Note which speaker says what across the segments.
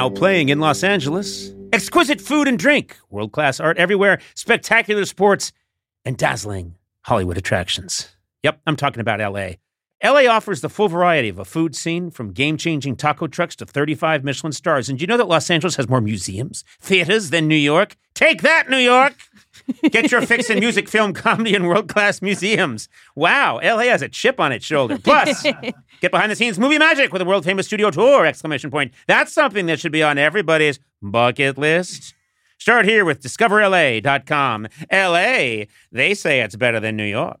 Speaker 1: Now playing in Los Angeles. Exquisite food and drink, world class art everywhere, spectacular sports, and dazzling Hollywood attractions. Yep, I'm talking about LA. LA offers the full variety of a food scene from game changing taco trucks to 35 Michelin stars. And do you know that Los Angeles has more museums, theaters than New York? Take that, New York! Get your fix in music, film, comedy, and world class museums. Wow, LA has a chip on its shoulder. Plus, get behind the scenes movie magic with a world famous studio tour! Exclamation point. That's something that should be on everybody's bucket list. Start here with discoverla.com. LA, they say it's better than New York.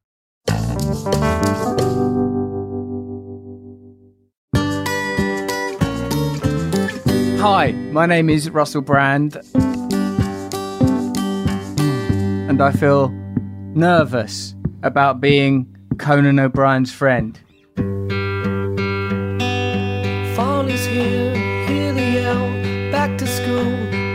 Speaker 2: Hi, my name is Russell Brand. And I feel nervous about being Conan O'Brien's friend.
Speaker 3: Fall is here, hear the yell. Back to school,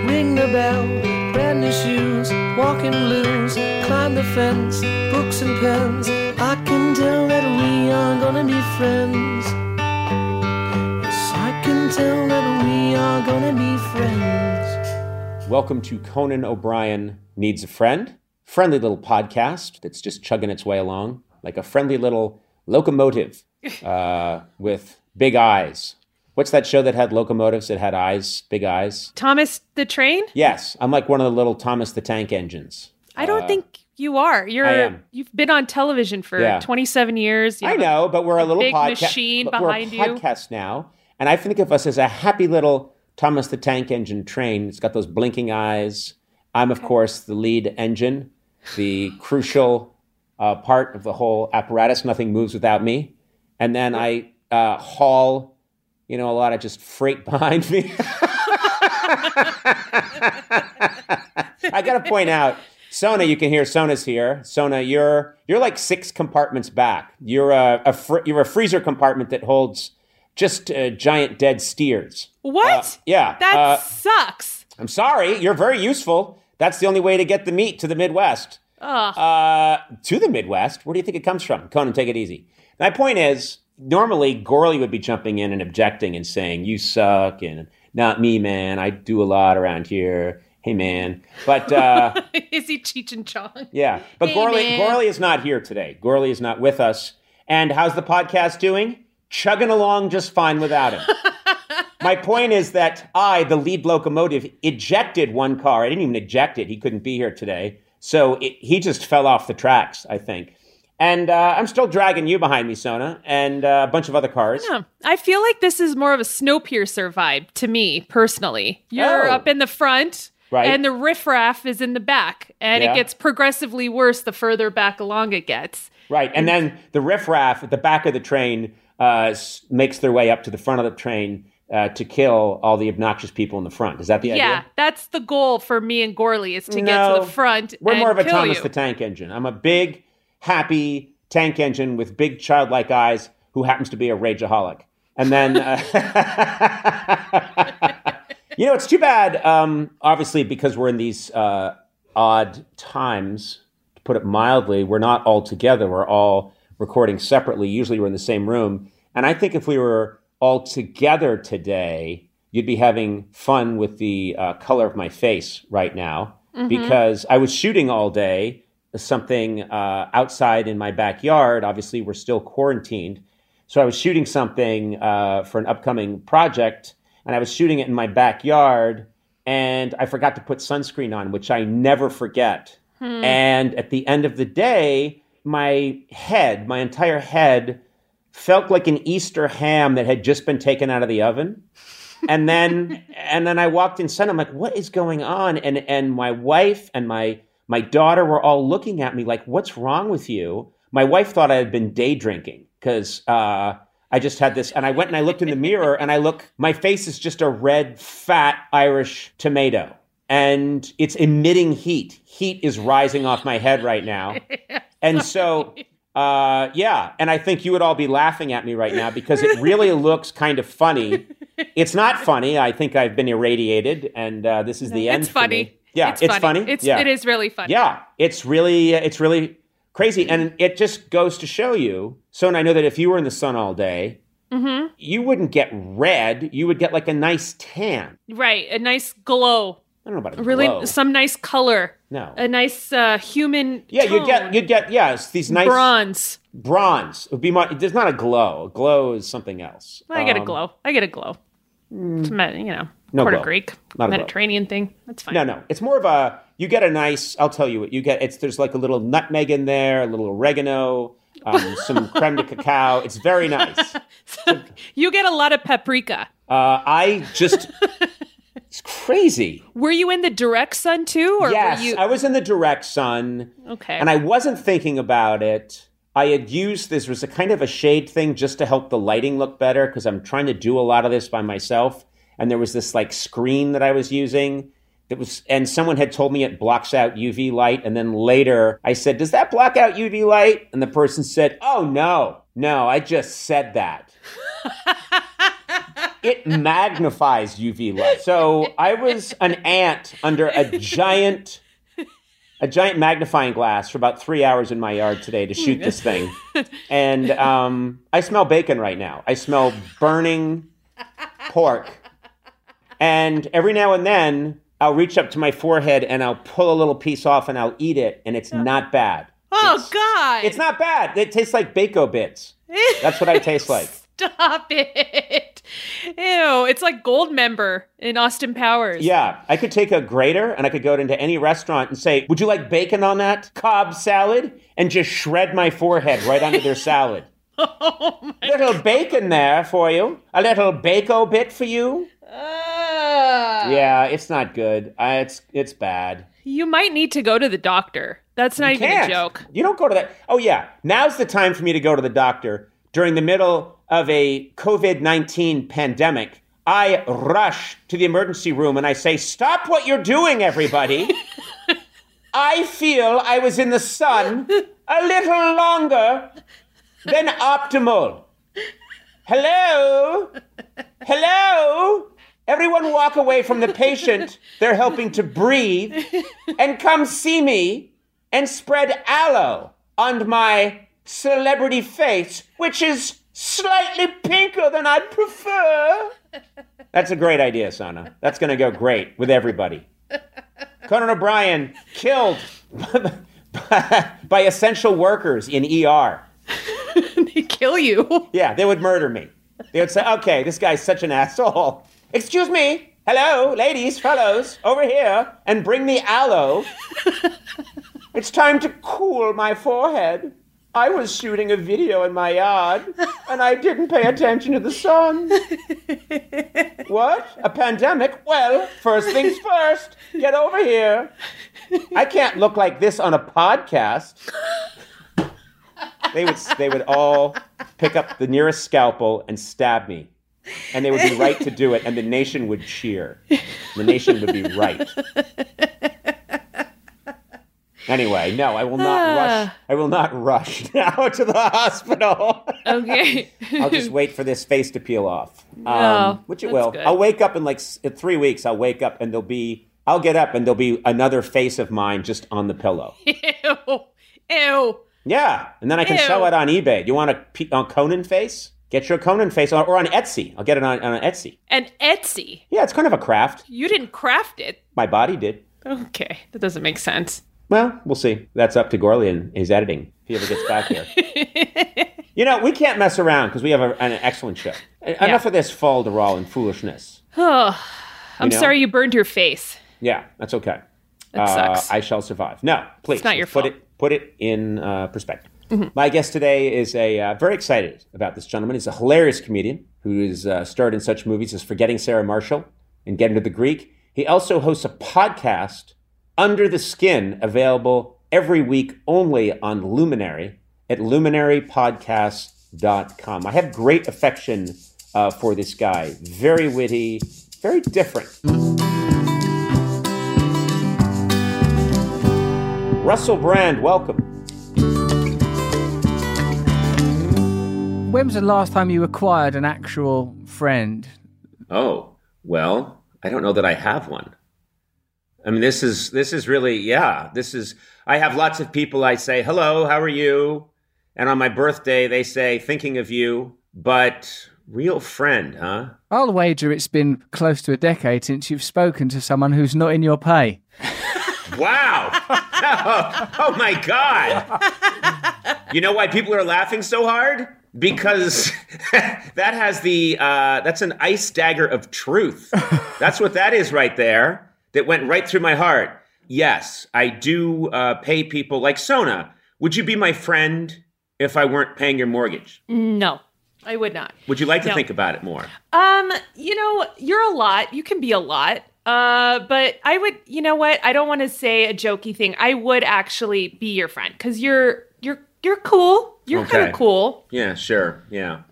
Speaker 3: ring the bell. Brand new shoes, walking blues. Climb the fence, books and pens. I can tell that we are gonna be friends. Yes, I can tell that we are gonna be friends.
Speaker 1: Welcome to Conan O'Brien Needs a Friend, friendly little podcast that's just chugging its way along like a friendly little locomotive uh, with big eyes. What's that show that had locomotives that had eyes, big eyes?
Speaker 4: Thomas the Train?
Speaker 1: Yes, I'm like one of the little Thomas the Tank engines.
Speaker 4: I don't think you are. You're. You've been on television for
Speaker 1: Yeah.
Speaker 4: 27 years. You
Speaker 1: I know, but we're a little
Speaker 4: big
Speaker 1: podca-
Speaker 4: machine
Speaker 1: but we're a
Speaker 4: behind you.
Speaker 1: podcast now, and I think of us as a happy little Thomas the Tank Engine train. It's got those blinking eyes. I'm, of course, the lead engine, the crucial uh, part of the whole apparatus. Nothing moves without me, and then I uh, haul, you know, a lot of just freight behind me. I got to point out, Sona. You can hear Sona's here. Sona, you're you're like six compartments back. You're a, a fr- you're a freezer compartment that holds just uh, giant dead steers.
Speaker 4: What?
Speaker 1: Uh, yeah.
Speaker 4: That
Speaker 1: uh,
Speaker 4: sucks.
Speaker 1: I'm sorry. You're very useful. That's the only way to get the meat to the Midwest.
Speaker 4: Ugh.
Speaker 1: Uh, to the Midwest. Where do you think it comes from? Conan, take it easy. My point is, normally Gourley would be jumping in and objecting and saying, "You suck," and "Not me, man. I do a lot around here." Hey, man. But uh,
Speaker 4: Is he Cheech and Chong?
Speaker 1: yeah, but
Speaker 4: Hey,
Speaker 1: Gourley,
Speaker 4: man.
Speaker 1: Gourley is not here today. Gourley is not with us. And how's the podcast doing? Chugging along just fine without him. My point is that I, the lead locomotive, ejected one car. I didn't even eject it. He couldn't be here today. So it, he just fell off the tracks, I think. And uh, I'm still dragging you behind me, Sona, and uh, a bunch of other cars.
Speaker 4: Yeah. I feel like this is more of a Snowpiercer vibe to me personally. You're
Speaker 1: Oh.
Speaker 4: up in the front,
Speaker 1: Right.
Speaker 4: and the riffraff is in the back, and
Speaker 1: Yeah.
Speaker 4: it gets progressively worse the further back along it gets.
Speaker 1: Right. And then the riffraff at the back of the train uh, makes their way up to the front of the train uh, to kill all the obnoxious people in the front. Is that the idea?
Speaker 4: Yeah, that's the goal for me and Gourley is to get to the front.
Speaker 1: We're more of a Thomas
Speaker 4: you.
Speaker 1: the Tank Engine. I'm a big, happy tank engine with big childlike eyes who happens to be a rageaholic. And then, uh, you know, it's too bad, um, obviously, because we're in these uh, odd times, to put it mildly, we're not all together. We're all recording separately. Usually we're in the same room. And I think if we were all together today, you'd be having fun with the uh, color of my face right now because I was shooting all day something uh, outside in my backyard. Obviously, we're still quarantined. So I was shooting something uh, for an upcoming project, and I was shooting it in my backyard, and I forgot to put sunscreen on, which I never forget. And at the end of the day, my head, my entire head, felt like an Easter ham that had just been taken out of the oven. And then and then I walked inside. I'm like, what is going on? And and my wife and my my daughter were all looking at me like, what's wrong with you? my wife thought I had been day drinking because uh, I just had this, and I went and I looked in the mirror, and I look, my face is just a red, fat Irish tomato, and it's emitting heat. Heat is rising off my head right now, and so. Uh, yeah, and I think you would all be laughing at me right now because it really looks kind of funny. It's not funny. I think I've been irradiated, and uh, this is the end.
Speaker 4: it's funny.
Speaker 1: Yeah,
Speaker 4: it's,
Speaker 1: it's, funny.
Speaker 4: It's
Speaker 1: yeah.
Speaker 4: it is really funny.
Speaker 1: Yeah, it's really it's really crazy, and it just goes to show you. So, and I know that if you were in the sun all day,
Speaker 4: Mm-hmm.
Speaker 1: you wouldn't get red. You would get like a nice tan.
Speaker 4: Right. A nice glow.
Speaker 1: I don't know about a
Speaker 4: Really,
Speaker 1: glow.
Speaker 4: some nice color.
Speaker 1: no.
Speaker 4: A nice uh, human.
Speaker 1: yeah, you'd get you'd get yes these nice
Speaker 4: bronze.
Speaker 1: bronze. It would be my. there's not a glow. A glow is something else.
Speaker 4: I get a
Speaker 1: Um,
Speaker 4: glow. I get a glow. It's me- you know,
Speaker 1: no glow.
Speaker 4: Greek,
Speaker 1: Not.
Speaker 4: Mediterranean thing. That's fine.
Speaker 1: No, no. It's more of a you get a nice. I'll tell you what you get. It's there's like a little nutmeg in there, a little oregano, um, some creme de cacao. It's very nice.
Speaker 4: You get a lot of paprika.
Speaker 1: Uh, I just it's crazy.
Speaker 4: Were you in the direct sun too, or
Speaker 1: yes,
Speaker 4: were you?
Speaker 1: I was in the direct sun,
Speaker 4: okay.
Speaker 1: and I wasn't thinking about it. I had used this was a kind of a shade thing just to help the lighting look better because I'm trying to do a lot of this by myself. And there was this like screen that I was using that was, and someone had told me it blocks out UV light. And then later I said, Does that block out UV light? And the person said, Oh, no, no, I just said that. it magnifies UV light. So I was an ant under a giant a giant magnifying glass for about three hours in my yard today to shoot this thing. And um, I smell bacon right now. I smell burning pork. And every now and then, I'll reach up to my forehead and I'll pull a little piece off and I'll eat it, and it's not bad.
Speaker 4: oh
Speaker 1: it's-
Speaker 4: God!
Speaker 1: It's not bad. It tastes like Bako bits. That's what I taste like.
Speaker 4: Stop it! Ew! It's like Goldmember in Austin Powers.
Speaker 1: Yeah, I could take a grater and I could go into any restaurant and say, "Would you like bacon on that Cobb salad?" and just shred my forehead right onto their salad.
Speaker 4: Oh my.
Speaker 1: little bacon there for you. A little bako bit for you.
Speaker 4: Ah.
Speaker 1: Yeah, it's not good. Uh, it's it's bad.
Speaker 4: You might need to go to the doctor. That's not even
Speaker 1: Can't.
Speaker 4: a joke.
Speaker 1: You don't go to that. Oh yeah, now's the time for me to go to the doctor during the middle of a COVID nineteen pandemic. I rush to the emergency room and I say, "Stop what you're doing, everybody." I feel I was in the sun a little longer than optimal. Hello? Hello? Everyone walk away from the patient they're helping to breathe and come see me and spread aloe on my celebrity face, which is slightly pinker than I'd prefer. That's a great idea, Sona. That's going to go great with everybody. Conan O'Brien killed by essential workers in ER.
Speaker 4: they kill you.
Speaker 1: Yeah, they would murder me. They would say, okay, this guy's such an asshole. Excuse me. Hello, ladies, fellows, over here, and bring me aloe. it's time to cool my forehead. I was shooting a video in my yard, and I didn't pay attention to the sun. what? A pandemic? Well, first things first. Get over here. I can't look like this on a podcast they would they would all pick up the nearest scalpel and stab me and they would be right to do it and the nation would cheer the nation would be right anyway no i will not rush i will not rush now to the hospital
Speaker 4: Okay.
Speaker 1: i'll just wait for this face to peel off um,
Speaker 4: Oh,
Speaker 1: which it will
Speaker 4: good.
Speaker 1: i'll wake up in like in three weeks i'll wake up and there'll be i'll get up and there'll be another face of mine just on the pillow
Speaker 4: Ew. Ew.
Speaker 1: Yeah, and then I can
Speaker 4: Ew.
Speaker 1: sell it on eBay. Do you want a P- Conan face? Get your Conan face on, or on Etsy. I'll get it on, on Etsy.
Speaker 4: And Etsy.
Speaker 1: Yeah, it's kind of a craft.
Speaker 4: You didn't craft it.
Speaker 1: My body did.
Speaker 4: Okay. That doesn't make sense.
Speaker 1: Well, we'll see. That's up to Gourley and his editing if he ever gets back here. you know, we can't mess around because we have a, an excellent show. Enough of this fall de rol and foolishness.
Speaker 4: Oh, I'm
Speaker 1: know?
Speaker 4: sorry you burned your face.
Speaker 1: Yeah, that's okay.
Speaker 4: That sucks.
Speaker 1: I shall survive. No, please.
Speaker 4: It's not your
Speaker 1: let's put
Speaker 4: fault.
Speaker 1: it put it in uh, perspective. My guest today is a uh, very excited about this gentleman. He's a hilarious comedian who has uh, starred in such movies as Forgetting Sarah Marshall and Get Him to the Greek. He also hosts a podcast, Under the Skin, available every week only on Luminary. at luminarypodcast.com. I have great affection uh, for this guy. Very witty, very different. Russell Brand, welcome.
Speaker 2: When was the last time you acquired an actual friend?
Speaker 1: Oh, well, I don't know that I have one. I mean, this is this is really yeah. This is I have lots of people. I say hello, how are you? And on my birthday, they say thinking of you. But real friend, huh?
Speaker 2: I'll wager it's been close to a decade since you've spoken to someone who's not in your pay.
Speaker 1: Wow! oh, oh my god! You know why people are laughing so hard? Because that has the uh, that's an ice dagger of truth. That's what that is right there. That went right through my heart. Yes, I do uh, pay people like Sona. Would you be my friend if I weren't paying your mortgage?
Speaker 4: No, I would not.
Speaker 1: Would you like to
Speaker 4: No.
Speaker 1: think about it more?
Speaker 4: Um, you know, you're a lot. You can be a lot. Uh, but I would, you know what? I don't want to say a jokey thing. I would actually be your friend because you're you're you're cool. You're kind of cool.
Speaker 1: Yeah, sure. Yeah.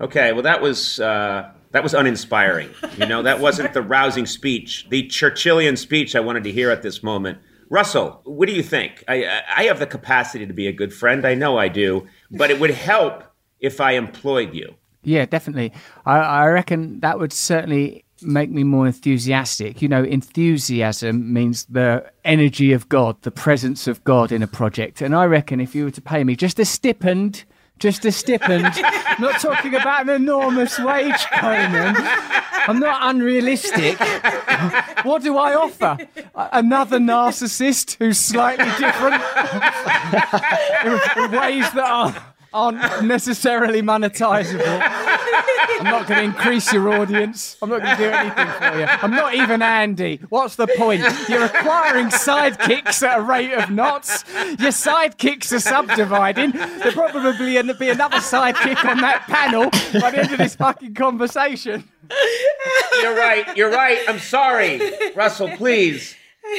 Speaker 1: Okay. Well, that was uh, that was uninspiring. You know, that wasn't the rousing speech, the Churchillian speech I wanted to hear at this moment. Russell, what do you think? I I I have the capacity to be a good friend. I know I do, but it would help if I employed you.
Speaker 2: Yeah, definitely. I, I reckon that would certainly make me more enthusiastic. You know, enthusiasm means the energy of God, the presence of God in a project. And I reckon if you were to pay me just a stipend, just a stipend, not talking about an enormous wage, Conan. I'm not unrealistic. what do I offer? Another narcissist who's slightly different in in ways that are, aren't necessarily monetizable. I'm not going to increase your audience. I'm not going to do anything for you. I'm not even Andy. What's the point? You're acquiring sidekicks at a rate of knots. Your sidekicks are subdividing. There'll probably be another sidekick on that panel by the end of this fucking conversation.
Speaker 1: You're right. You're right. I'm sorry, Russell. Please,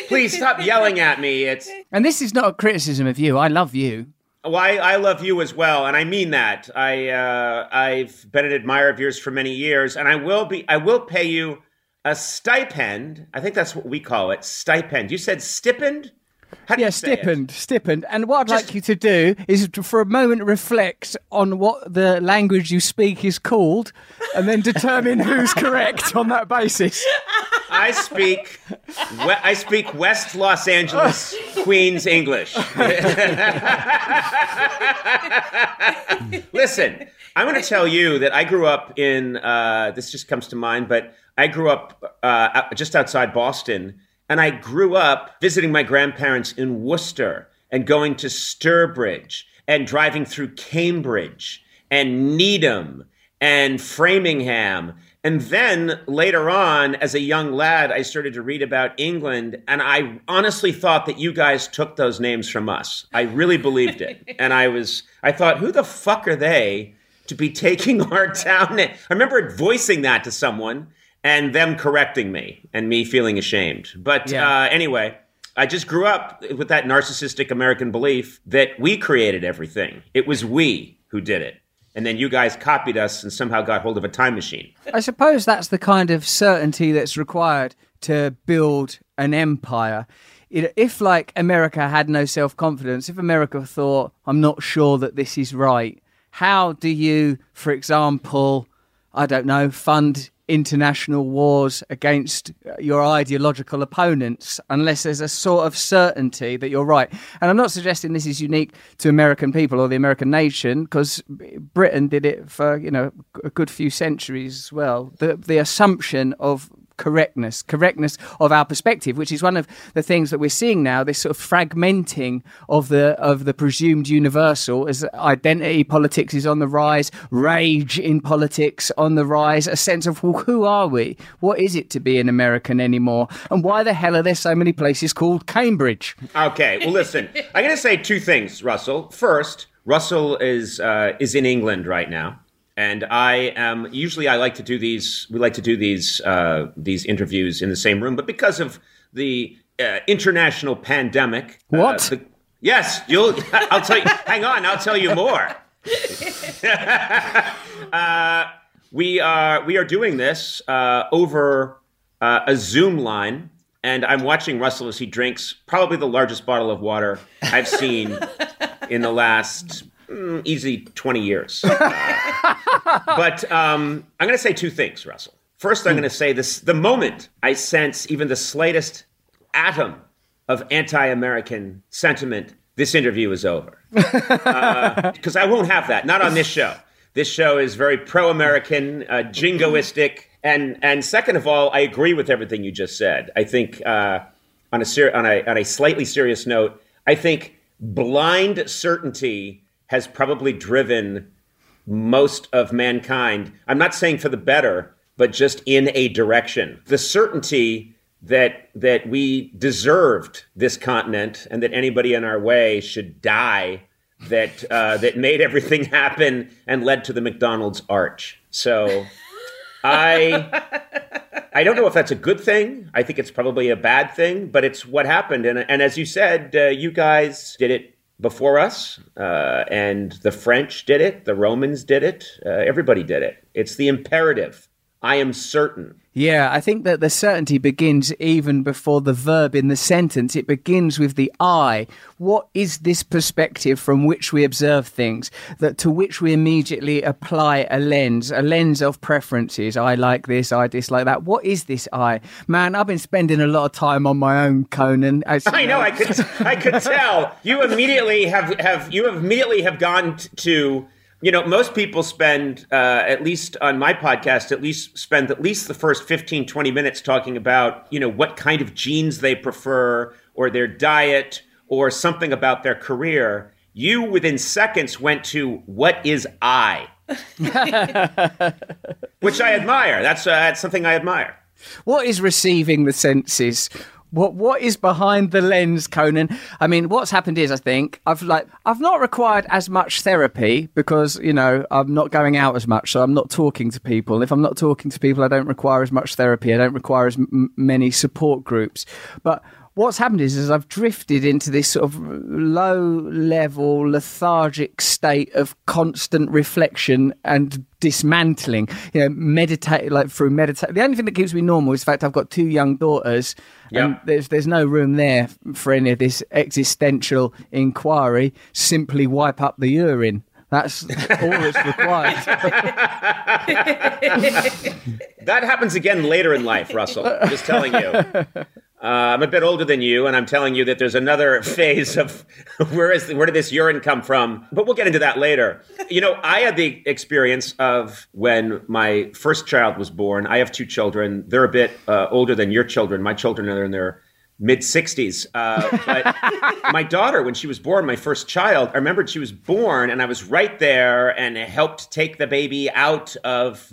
Speaker 1: please stop yelling at me. It's
Speaker 2: And this is not a criticism of you. I love you.
Speaker 1: Well, I, I love you as well, and I mean that. I uh, I've been an admirer of yours for many years, and I will be. I will pay you a stipend. I think that's what we call it, stipend. You said stipend. How
Speaker 2: Yeah,
Speaker 1: you say it?
Speaker 2: stipend, stipend. And what I'd
Speaker 1: Just-
Speaker 2: like you to do is to, for a moment reflect on what the language you speak is called, and then determine who's correct on that basis.
Speaker 1: I speak. I speak West Los Angeles, Queens English. Listen, I'm going to tell you that I grew up in. Uh, this just comes to mind, but I grew up uh, just outside Boston, and I grew up visiting my grandparents in Worcester and going to Sturbridge and driving through Cambridge and Needham and Framingham. And then later on, as a young lad, I started to read about England, and I honestly thought that you guys took those names from us. I really believed it. and I was, I thought, who the fuck are they to be taking our town name? I remember voicing that to someone and them correcting me and me feeling ashamed. But
Speaker 2: Yeah.
Speaker 1: uh, anyway, I just grew up with that narcissistic American belief that we created everything. It was we who did it. And then you guys copied us and somehow got hold of a time machine.
Speaker 2: I suppose that's the kind of certainty that's required to build an empire. If, like, America had no self confidence, if America thought, I'm not sure that this is right, how do you, for example, I don't know, fund international wars against uh, your ideological opponents unless there's a sort of certainty that you're right. And I'm not suggesting this is unique to American people or the American nation because Britain did it for, you know, a good few centuries as well. The the assumption of correctness, correctness of our perspective, which is one of the things that we're seeing now. This sort of fragmenting of the of the presumed universal as identity politics is on the rise, rage in politics on the rise, a sense of well, who are we? What is it to be an American anymore? And why the hell are there so many places called Cambridge?
Speaker 1: Okay, well, listen, I'm going to say two things, Russell. First, Russell is uh, is in England right now, and I am usually I like to do these. We like to do these uh, these interviews in the same room, but because of the uh, international pandemic, uh,
Speaker 2: What?
Speaker 1: the- Yes, you'll. I'll tell you. hang on, I'll tell you more. uh, we are we are doing this uh, over uh, a Zoom line, and I'm watching Russell as he drinks probably the largest bottle of water I've seen in the last mm, easy 20 years. Uh, but um, I'm going to say two things, Russell. First, I'm going to say this: the moment I sense even the slightest atom of anti-American sentiment, this interview is over. Because uh, I won't have that. Not on this show. This show is very pro-American, uh, jingoistic, and and second of all, I agree with everything you just said. I think uh, on a ser- on a on a slightly serious note, I think blind certainty has probably driven most of mankind. I'm not saying for the better, but just in a direction. The certainty that that we deserved this continent and that anybody in our way should die that uh, that made everything happen and led to the McDonald's arch. So I I don't know if that's a good thing. I think it's probably a bad thing, but it's what happened. And and as you said, uh, you guys did it before us, uh, and the French did it, the Romans did it, uh, everybody did it. It's the imperative. I am certain.
Speaker 2: Yeah, I think that the certainty begins even before the verb in the sentence. It begins with the I. What is this perspective from which we observe things, that to which we immediately apply a lens, a lens of preferences? I like this, I dislike that. What is this I? Man, I've been spending a lot of time on my own, Conan.
Speaker 1: As, I know, I could, I could tell. You immediately have, have you immediately have gone to you know, most people spend, uh, at least on my podcast, at least spend at least the first 15, 20 minutes talking about, you know, what kind of genes they prefer or their diet or something about their career. You, within seconds, went to what is I? Which I admire. That's, uh, that's something I admire.
Speaker 2: What is receiving the senses? What what is behind the lens, Conan? I mean, what's happened is I think I've like I've not required as much therapy because you know I'm not going out as much, so I'm not talking to people. If I'm not talking to people, I don't require as much therapy. I don't require as m- many support groups. But what's happened is, is I've drifted into this sort of low level, lethargic state of constant reflection and dismantling. You know, meditate like through meditate. The only thing that keeps me normal is the fact I've got two young daughters, yep. and there's there's no room there for any of this existential inquiry. Simply wipe up the urine. That's all that's required.
Speaker 1: that happens again later in life, Russell. I'm just telling you. Uh, I'm a bit older than you, and I'm telling you that there's another phase of where is where did this urine come from? But we'll get into that later. You know, I had the experience of when my first child was born. I have two children. They're a bit uh, older than your children. My children are in their mid 60s. Uh, but my daughter, when she was born, my first child, I remembered she was born, and I was right there and helped take the baby out of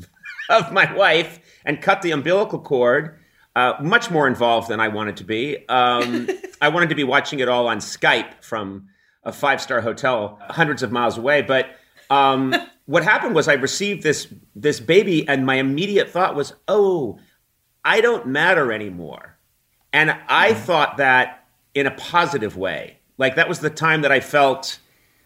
Speaker 1: of my wife and cut the umbilical cord uh, much more involved than I wanted to be. Um, I wanted to be watching it all on Skype from a five star hotel hundreds of miles away. But um, what happened was I received this this baby, and my immediate thought was, "Oh, I don't matter anymore," and I mm. thought that in a positive way. Like that was the time that I felt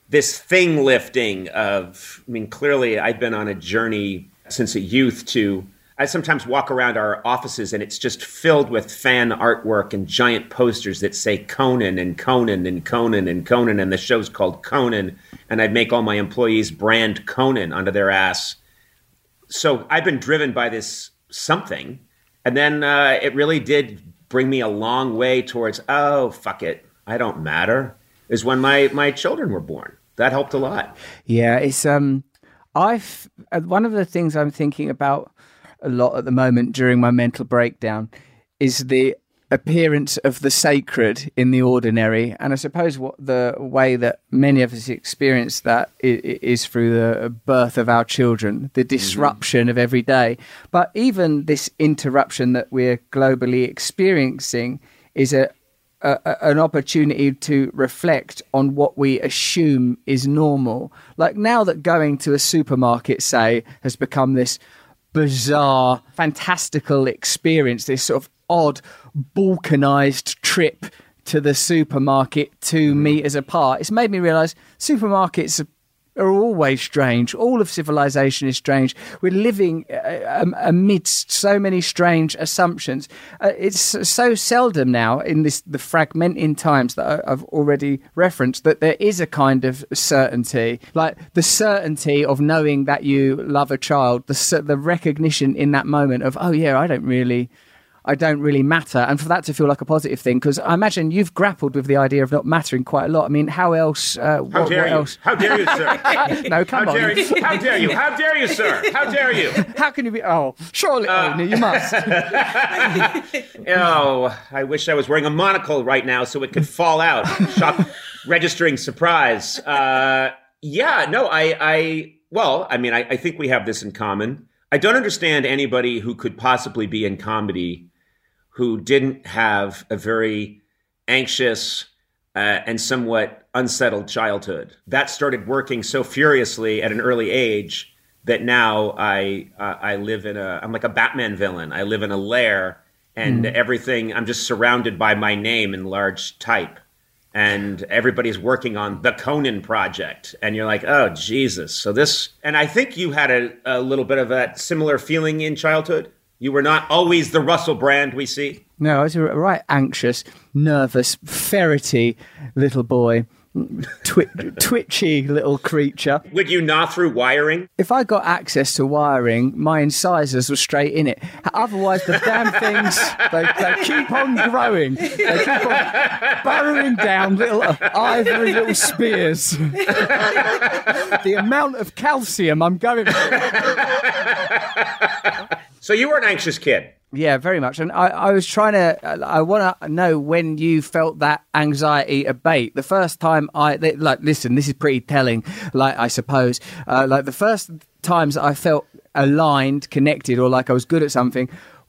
Speaker 1: this thing lifting of. I mean, clearly I'd been on a journey since a youth to I sometimes walk around our offices and it's just filled with fan artwork and giant posters that say Conan and Conan and Conan and Conan, and the show's called Conan. And I'd make all my employees brand Conan onto their ass. So I've been driven by this something. And then uh, it really did bring me a long way towards, oh, fuck it. I don't matter. Is when my, my children were born. That helped a lot.
Speaker 2: Yeah, it's um, I've uh, one of the things I'm thinking about a lot at the moment during my mental breakdown is the appearance of the sacred in the ordinary. And I suppose what the way that many of us experience that is, through the birth of our children, the mm-hmm. disruption mm-hmm. of every day. But even this interruption that we're globally experiencing is a, a, an opportunity to reflect on what we assume is normal. Like now that going to a supermarket, say, has become this bizarre, fantastical experience, this sort of odd, balkanized trip to the supermarket two mm-hmm. meters apart. It's made me realize supermarkets are are always strange. All of civilization is strange. We're living uh, um, amidst so many strange assumptions. Uh, it's so seldom now in this the fragmenting times that I've already referenced that there is a kind of certainty, like the certainty of knowing that you love a child, the the recognition in that moment of oh yeah, I don't really. I don't really matter, and for that to feel like a positive thing, because I imagine you've grappled with the idea of not mattering quite a lot. I mean, how else? Uh,
Speaker 1: How
Speaker 2: what,
Speaker 1: dare
Speaker 2: what
Speaker 1: you?
Speaker 2: else?
Speaker 1: How dare you, sir?
Speaker 2: no, come
Speaker 1: How
Speaker 2: on.
Speaker 1: dare you? How dare you? How dare you, sir? How dare you?
Speaker 2: How can you be? Oh, surely, Oni, you must.
Speaker 1: Oh, I wish I was wearing a monocle right now so it could fall out. Shock, registering surprise. Uh, yeah, no, I, I, well, I mean, I, I think we have this in common. I don't understand anybody who could possibly be in comedy who didn't have a very anxious uh, and somewhat unsettled childhood. That started working so furiously at an early age that now I uh, I live in a I'm like a Batman villain. I live in a lair, and everything I'm just surrounded by my name in large type, and everybody's working on the Conan project, and you're like, oh Jesus! So this, and I think you had a, a little bit of that similar feeling in childhood. You were not always the Russell Brand we see.
Speaker 2: No, I was a right anxious, nervous, ferrety little boy, twi- twitchy little creature.
Speaker 1: Would you gnaw through wiring?
Speaker 2: If I got access to wiring, my incisors were straight in it. Otherwise, the damn things, they, they keep on growing. They keep on burrowing down little ivory little spears. the amount of calcium I'm going
Speaker 1: So you were an anxious kid.
Speaker 2: Yeah, very much. And I, I was trying to, I want to know when you felt that anxiety abate. The first time I, like, listen, this is pretty telling, like, I suppose. Uh, like, the first times I felt aligned, connected, or like I was good at something.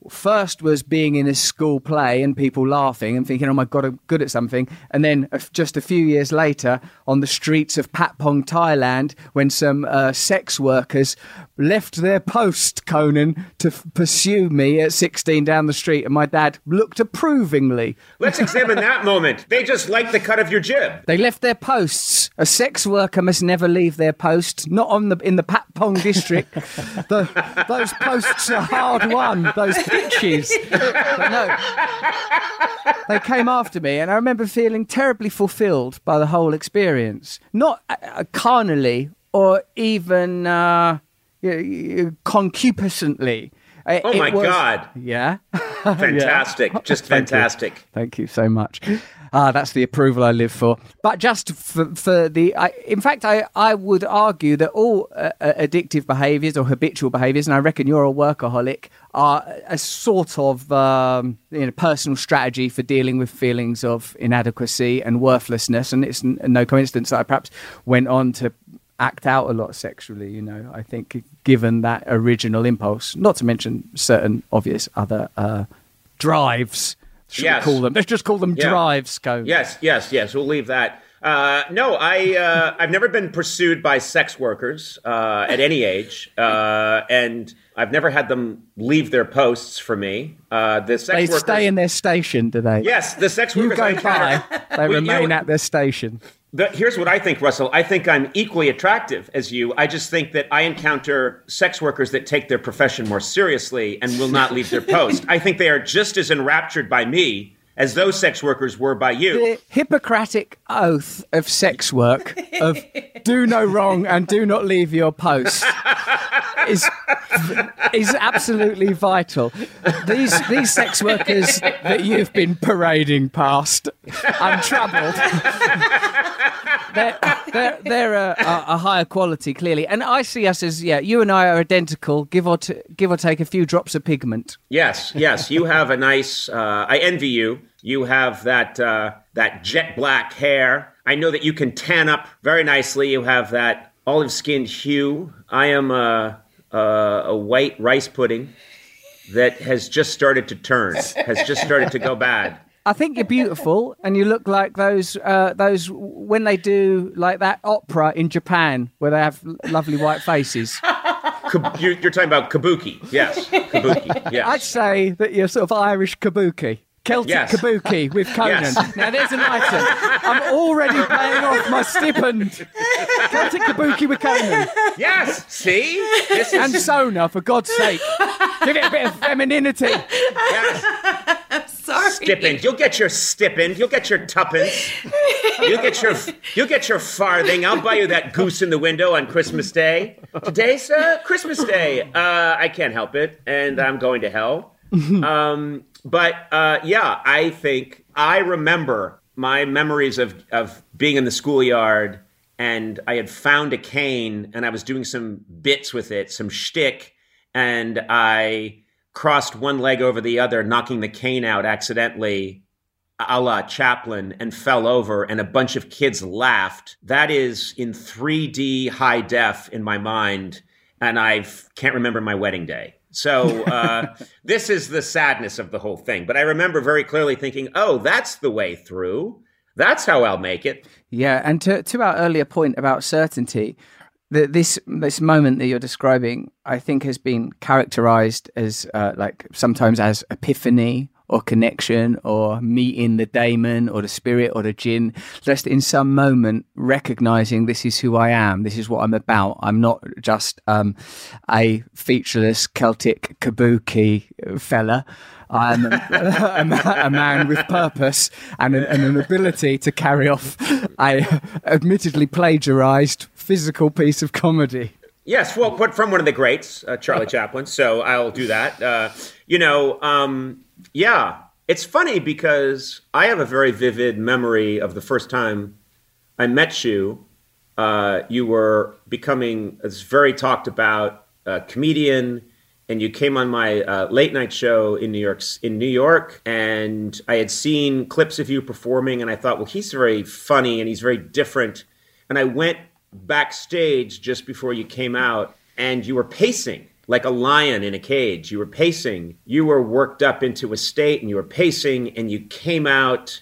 Speaker 2: First was being in a school play and people laughing and thinking, "Oh my god, I'm good at something." And then just a few years later, on the streets of Patpong, Thailand, when some uh, sex workers left their post, Conan, to f- pursue me at 16 down the street, and my dad looked approvingly.
Speaker 1: Let's examine that moment. They just like the cut of your jib.
Speaker 2: They left their posts. A sex worker must never leave their post, not on the in the Patpong district. the, those posts are hard won. Those pitches. But no, they came after me, and I remember feeling terribly fulfilled by the whole experience. Not uh, uh, carnally or even uh, concupiscently. It-
Speaker 1: Oh
Speaker 2: it
Speaker 1: my
Speaker 2: was-
Speaker 1: God.
Speaker 2: Yeah.
Speaker 1: Fantastic. Just
Speaker 2: Thank you.
Speaker 1: fantastic.
Speaker 2: Thank you so much. Ah, that's the approval I live for. But just for, for the, I, in fact, I, I would argue that all uh, uh, addictive behaviours or habitual behaviours, and I reckon you're a workaholic, are a sort of um, you know, personal strategy for dealing with feelings of inadequacy and worthlessness. And it's n- no coincidence that I perhaps went on to act out a lot sexually. You know, I think given that original impulse, not to mention certain obvious other uh, drives. Should
Speaker 1: Yes.
Speaker 2: we call them? Let's just call them
Speaker 1: Yeah.
Speaker 2: drives, Cone.
Speaker 1: Yes, yes, yes. We'll leave that. Uh, no, I uh, I've never been pursued by sex workers uh, at any age, uh, and I've never had them leave their posts for me. Uh, the sex
Speaker 2: They
Speaker 1: workers,
Speaker 2: stay in their station, do they?
Speaker 1: Yes, the sex
Speaker 2: You
Speaker 1: workers. I
Speaker 2: go by, they
Speaker 1: you
Speaker 2: remain
Speaker 1: know-
Speaker 2: at their station.
Speaker 1: Here's what I think, Russell. I think I'm equally attractive as you. I just think that I encounter sex workers that take their profession more seriously and will not leave their post. I think they are just as enraptured by me as those sex workers were by you.
Speaker 2: The Hippocratic oath of sex work of do no wrong and do not leave your post is is absolutely vital. These these sex workers that you've been parading past untroubled. They're, they're, they're a, a, higher quality, clearly, and I see us as yeah. You and I are identical, give or t- give or take a few drops of pigment.
Speaker 1: Yes, yes. You have a nice. Uh, I envy you. You have that uh, that jet black hair. I know that you can tan up very nicely. You have that olive skinned hue. I am a, a a white rice pudding that has just started to turn. Has just started to go bad.
Speaker 2: I think you're beautiful, and you look like those uh, those when they do like that opera in Japan where they have lovely white faces.
Speaker 1: You're, you're talking about kabuki. Yes, kabuki. Yes.
Speaker 2: I'd say that you're sort of Irish kabuki. Celtic
Speaker 1: Yes.
Speaker 2: kabuki with Conan.
Speaker 1: Yes.
Speaker 2: Now there's an item. I'm already paying off my stipend. Celtic kabuki with Conan
Speaker 1: Yes. See, this
Speaker 2: and Sona, for God's sake. Give it a bit of femininity.
Speaker 1: yes. Stipend. You'll get your stipend. You'll get your tuppence. You'll get your you'll get your farthing. I'll buy you that goose in the window on Christmas Day. Today's uh, Christmas Day. Uh, I can't help it, and I'm going to hell. Um, but uh, yeah, I think I remember my memories of of being in the schoolyard, and I had found a cane, and I was doing some bits with it, some shtick, and I crossed one leg over the other, knocking the cane out accidentally, a la Chaplin, and fell over, and a bunch of kids laughed. That is in 3D high def in my mind, and I can't remember my wedding day. So uh, this is the sadness of the whole thing. But I remember very clearly thinking, "Oh, that's the way through. That's how I'll make it."
Speaker 2: Yeah, and to to our earlier point about certainty, the, this this moment that you're describing, I think, has been characterized as uh, like sometimes as epiphany or connection or meeting the daemon or the spirit or the jinn, just in some moment recognizing this is who I am, this is what I'm about. I'm not just um, a featureless Celtic kabuki fella. I'm a, a, a man with purpose and an, and an ability to carry off a admittedly plagiarized physical piece of comedy.
Speaker 1: Yes, well, but from one of the greats, uh, Charlie Chaplin. So I'll do that. Uh, you know, um, yeah, it's funny because I have a very vivid memory of the first time I met you. Uh, you were becoming a very talked about uh, comedian, and you came on my uh, late night show in New York. In New York, and I had seen clips of you performing, and I thought, well, he's very funny and he's very different. And I went backstage just before you came out, and you were pacing like a lion in a cage. You were pacing. You were worked up into a state, and you were pacing, and you came out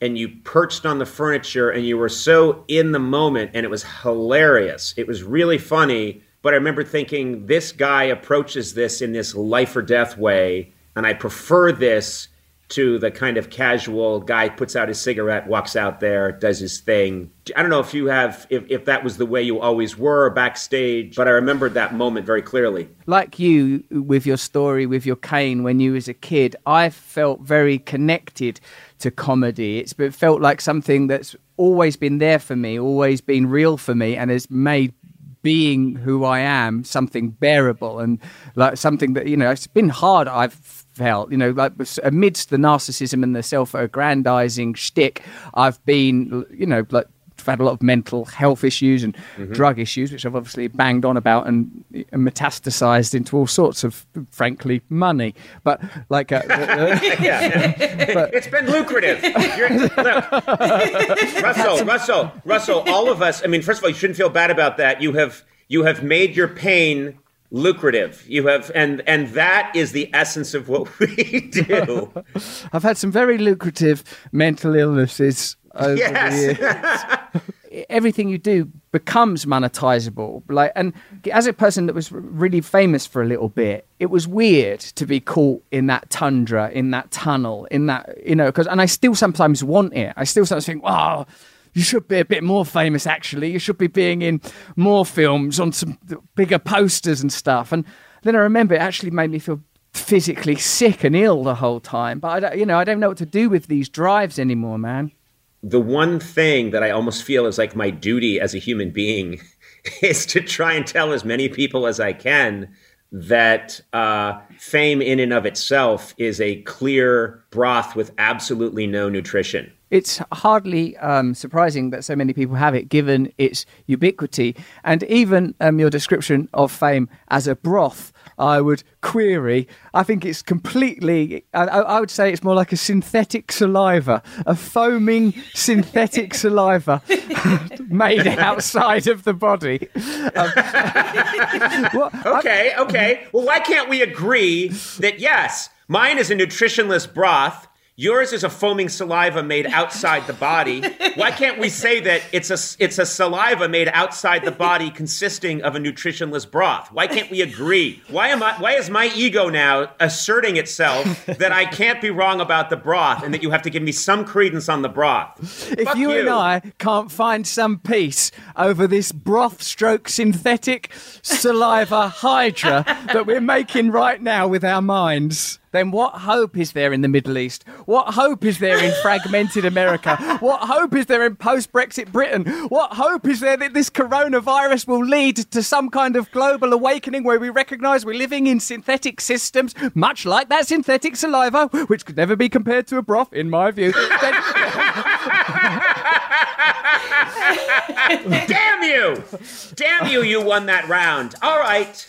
Speaker 1: and you perched on the furniture and you were so in the moment and it was hilarious. It was really funny. But I remember thinking, this guy approaches this in this life or death way, and I prefer this to the kind of casual guy puts out his cigarette, walks out there, does his thing. I don't know if you have, if, if that was the way you always were backstage, but I remembered that moment very clearly.
Speaker 2: Like you, with your story with your cane when you was a kid, I felt very connected to comedy. It's it felt like something that's always been there for me, always been real for me, and has made being who I am something bearable and like something that you know it's been hard. I've felt you know like amidst the narcissism and the self-aggrandizing shtick, I've been you know like. I've had a lot of mental health issues and drug issues, which I've obviously banged on about and, and metastasized into all sorts of, frankly, money. But like, uh,
Speaker 1: yeah. it's been lucrative. Look, Russell, Russell, Russell. All of us. I mean, first of all, you shouldn't feel bad about that. You have you have made your pain lucrative. You have, and and that is the essence of what we do.
Speaker 2: I've had some very lucrative mental illnesses over the years. Everything you do becomes monetizable like and as a person that was really famous for a little bit it was weird to be caught in that tundra in that tunnel in that you know because and i still sometimes want it i still sometimes think wow you should be a bit more famous actually. You should be being in more films on some bigger posters and stuff. And then i remember it actually made me feel physically sick and ill the whole time. But i don't you know i don't know what to do with these drives anymore man.
Speaker 1: The one thing that I almost feel is like my duty as a human being is to try and tell as many people as I can that uh, fame in and of itself is a clear broth with absolutely no nutrition.
Speaker 2: It's hardly um, surprising that so many people have it, given its ubiquity. And even um, your description of fame as a broth, I would query. I think it's completely, I, I would say it's more like a synthetic saliva, a foaming synthetic saliva made outside of the body. Um, what-
Speaker 1: Okay, okay. Well, why can't we agree that yes, mine is a nutritionless broth, Yours is a foaming saliva made outside the body. Why can't we say that it's a it's a saliva made outside the body consisting of a nutritionless broth? Why can't we agree? Why am I why is my ego now asserting itself that I can't be wrong about the broth and that you have to give me some credence on the broth?
Speaker 2: If
Speaker 1: Fuck
Speaker 2: you, and I can't find some peace over this broth stroke synthetic saliva hydra that we're making right now with our minds, then what hope is there in the Middle East? What hope is there in fragmented America? What hope is there in post Brexit Britain? What hope is there that this coronavirus will lead to some kind of global awakening where we recognize we're living in synthetic systems, much like that synthetic saliva, which could never be compared to a broth, in my view? Then-
Speaker 1: Damn you! Damn you, you won that round. All right.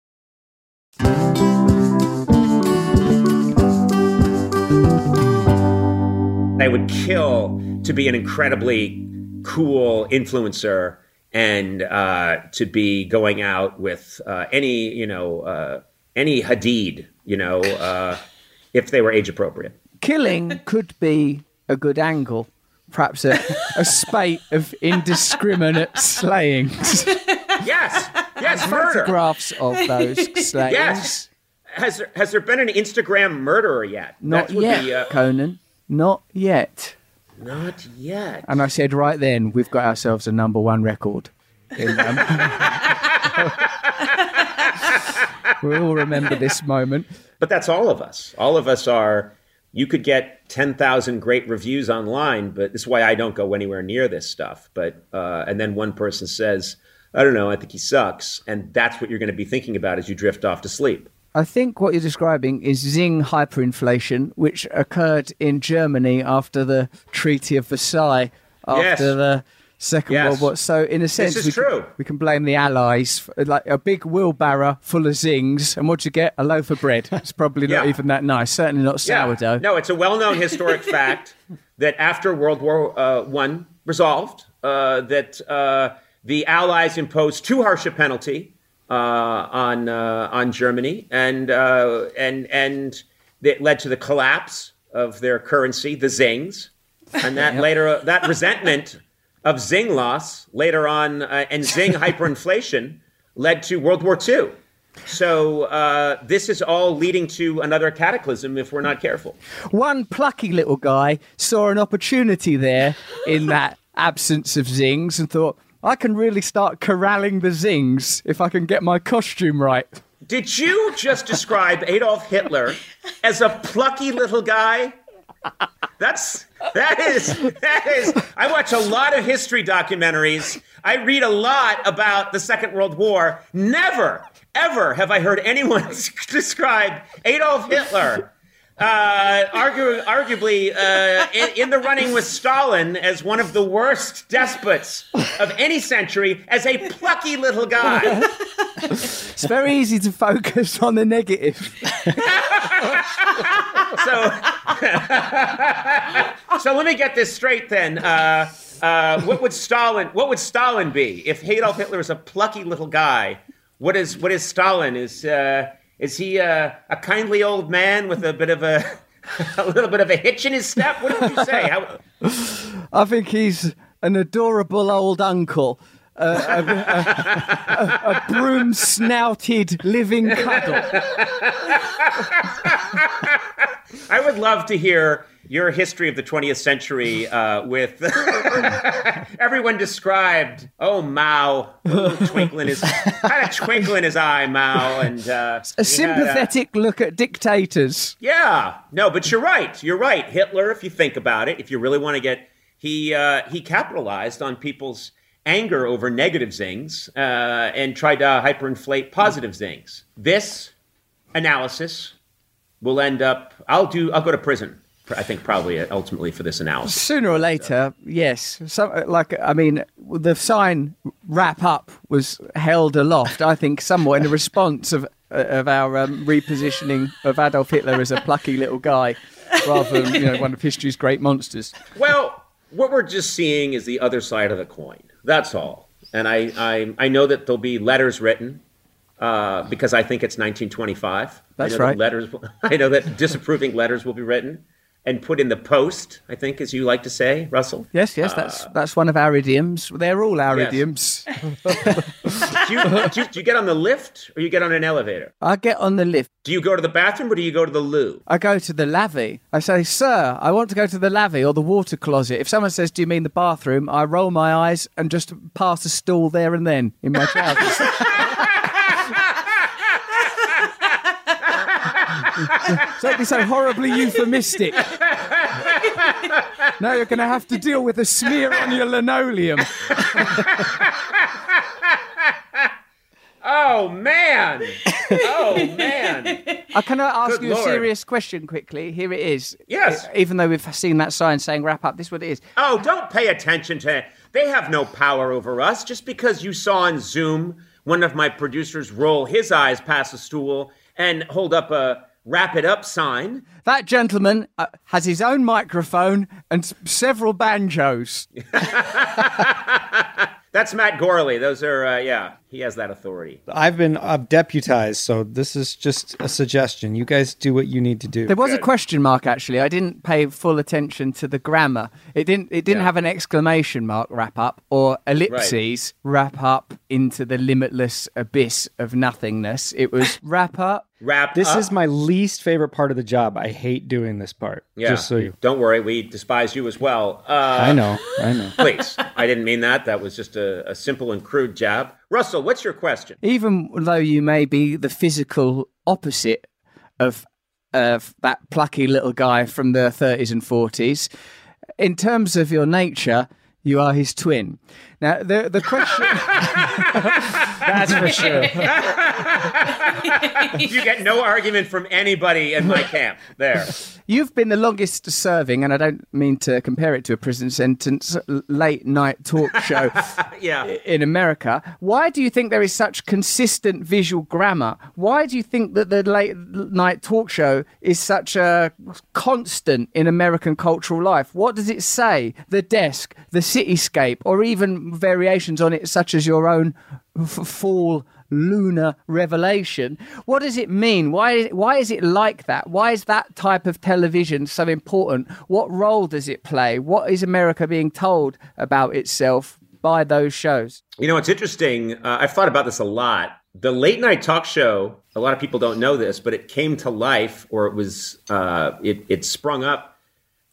Speaker 1: I would kill to be an incredibly cool influencer and uh, to be going out with uh, any, you know, uh, any Hadid, you know, uh, if they were age appropriate.
Speaker 2: killing could be a good angle. Perhaps a, a spate of indiscriminate slayings.
Speaker 1: Yes, yes, murder.
Speaker 2: Photographs of those slayings.
Speaker 1: Yes. Has there, has there been an Instagram murderer yet?
Speaker 2: Not yet,
Speaker 1: be, uh,
Speaker 2: Conan. Not yet.
Speaker 1: not yet.
Speaker 2: And I said right then, we've got ourselves a number one record. In, um, we all remember this moment.
Speaker 1: But that's all of us. All of us are. You could get ten thousand great reviews online, but this is why I don't go anywhere near this stuff. But uh, and then one person says, "I don't know, I think he sucks," and that's what you're going to be thinking about as you drift off to sleep.
Speaker 2: I think what you're describing is Zing hyperinflation, which occurred in Germany after the Treaty of Versailles, after
Speaker 1: Yes.
Speaker 2: the Second
Speaker 1: Yes.
Speaker 2: World War. So, in a sense,
Speaker 1: is
Speaker 2: we, can- we can blame the Allies, for, like a big wheelbarrow full of Zings, and what you get? A loaf of bread. It's probably not
Speaker 1: Yeah.
Speaker 2: even that nice. Certainly not sourdough.
Speaker 1: No, it's a well-known historic fact that after World War uh, One resolved, uh, that uh, the Allies imposed too harsh a penalty uh, on uh, on Germany, and uh, and and that led to the collapse of their currency, the Zings, and that later that resentment of Zing loss later on uh, and Zing hyperinflation led to World War II. So uh, this is all leading to another cataclysm if we're not careful.
Speaker 2: One plucky little guy saw an opportunity there in that absence of Zings and thought, I can really start corralling the Zings if I can get my costume right.
Speaker 1: Did you just describe Adolf Hitler as a plucky little guy? That's that is that is. I watch a lot of history documentaries. I read a lot about the Second World War. Never, ever have I heard anyone describe Adolf Hitler, uh, argu- arguably uh, in, in the running with Stalin as one of the worst despots of any century, as a plucky little guy.
Speaker 2: It's very easy to focus on the negative.
Speaker 1: so, so let me get this straight then. Uh, uh, what would Stalin? What would Stalin be if Adolf Hitler is a plucky little guy? What is what is Stalin? Is uh, is he uh, a kindly old man with a bit of a a little bit of a hitch in his step? What did you say? How,
Speaker 2: I think he's an adorable old uncle. Uh, a, a, a, a broom snouted living cuddle.
Speaker 1: I would love to hear your history of the 20th century uh, with everyone described. Oh, Mao, twinkle in his had a twinkle in his eye, Mao, and uh,
Speaker 2: A sympathetic look at dictators.
Speaker 1: Yeah, no, but you're right. You're right. Hitler, if you think about it, if you really want to get, he uh, he capitalized on people's anger over negative things uh, and tried to hyperinflate positive things. This analysis will end up. I'll do. I'll go to prison. I think probably uh, ultimately for this analysis.
Speaker 2: Sooner or later, yes. So, like, I mean, the sign "wrap up" was held aloft. I think somewhat in response of of our um, repositioning of Adolf Hitler as a plucky little guy, rather than you know one of history's great monsters.
Speaker 1: Well, what we're just seeing is the other side of the coin. That's all. And I, I, I know that there'll be letters written uh, because I think it's 1925.
Speaker 2: That's
Speaker 1: know that
Speaker 2: right.
Speaker 1: letters. I know that disapproving letters will be written and put in the post. I think, as you like to say, Russell.
Speaker 2: Yes, yes, that's that's one of our idioms. They're all our
Speaker 1: Uh, yes.
Speaker 2: idioms.
Speaker 1: Do you, do, you, do you get on the lift or you get on an elevator?
Speaker 2: I get on the lift.
Speaker 1: Do you go to the bathroom or do you go to the loo?
Speaker 2: I go to the lavvy. I say, Sir, I want to go to the lavvy or the water closet. If someone says, Do you mean the bathroom? I roll my eyes and just pass a stool there and then in my trousers. Don't be so horribly euphemistic. now you're going to have to deal with a smear on your linoleum.
Speaker 1: Oh man! Oh man!
Speaker 2: Uh, can I ask
Speaker 1: Good
Speaker 2: you
Speaker 1: Lord.
Speaker 2: a serious question quickly? Here it is.
Speaker 1: Yes.
Speaker 2: Even though we've seen that sign saying wrap up, this is what it is.
Speaker 1: Oh, don't pay attention to It. They have no power over us. Just because you saw on Zoom one of my producers roll his eyes past a stool and hold up a wrap it up sign.
Speaker 2: That gentleman uh, has his own microphone and s- several banjos.
Speaker 1: That's Matt Gourley. Those are, uh, yeah, he has that authority.
Speaker 5: I've been uh, deputized, so this is just a suggestion. You guys do what you need to do.
Speaker 2: There was a question mark actually. I didn't pay full attention to the grammar. It didn't. It didn't
Speaker 1: Yeah.
Speaker 2: have an exclamation mark wrap up or ellipses wrap up into the limitless abyss of nothingness. It was wrap up.
Speaker 1: Wrap
Speaker 5: This
Speaker 1: up.
Speaker 5: is my least favorite part of the job. I hate doing this part.
Speaker 1: Yeah.
Speaker 5: Just so you.
Speaker 1: Don't worry, we despise you as well. Uh,
Speaker 5: I know. I know.
Speaker 1: Please, I didn't mean that. That was just a, a simple and crude jab. Russell, what's your question?
Speaker 2: Even though you may be the physical opposite of of that plucky little guy from the 30s and 40s, in terms of your nature, you are his twin. Now, the the question.
Speaker 5: That's for sure.
Speaker 1: you get no argument from anybody in my camp. There.
Speaker 2: You've been the longest serving, and I don't mean to compare it to a prison sentence, late night talk show
Speaker 1: Yeah.
Speaker 2: in America. Why do you think there is such consistent visual grammar? Why do you think that the late night talk show is such a constant in American cultural life? What does it say? The desk, the cityscape, or even variations on it, such as your own f- fall lunar revelation. What does it mean? Why is, why is it like that? Why is that type of television so important? What role does it play? What is America being told about itself by those shows?
Speaker 1: You know, it's interesting. Uh, I've thought about this a lot. The late night talk show, a lot of people don't know this, but it came to life or it was, uh, it, it sprung up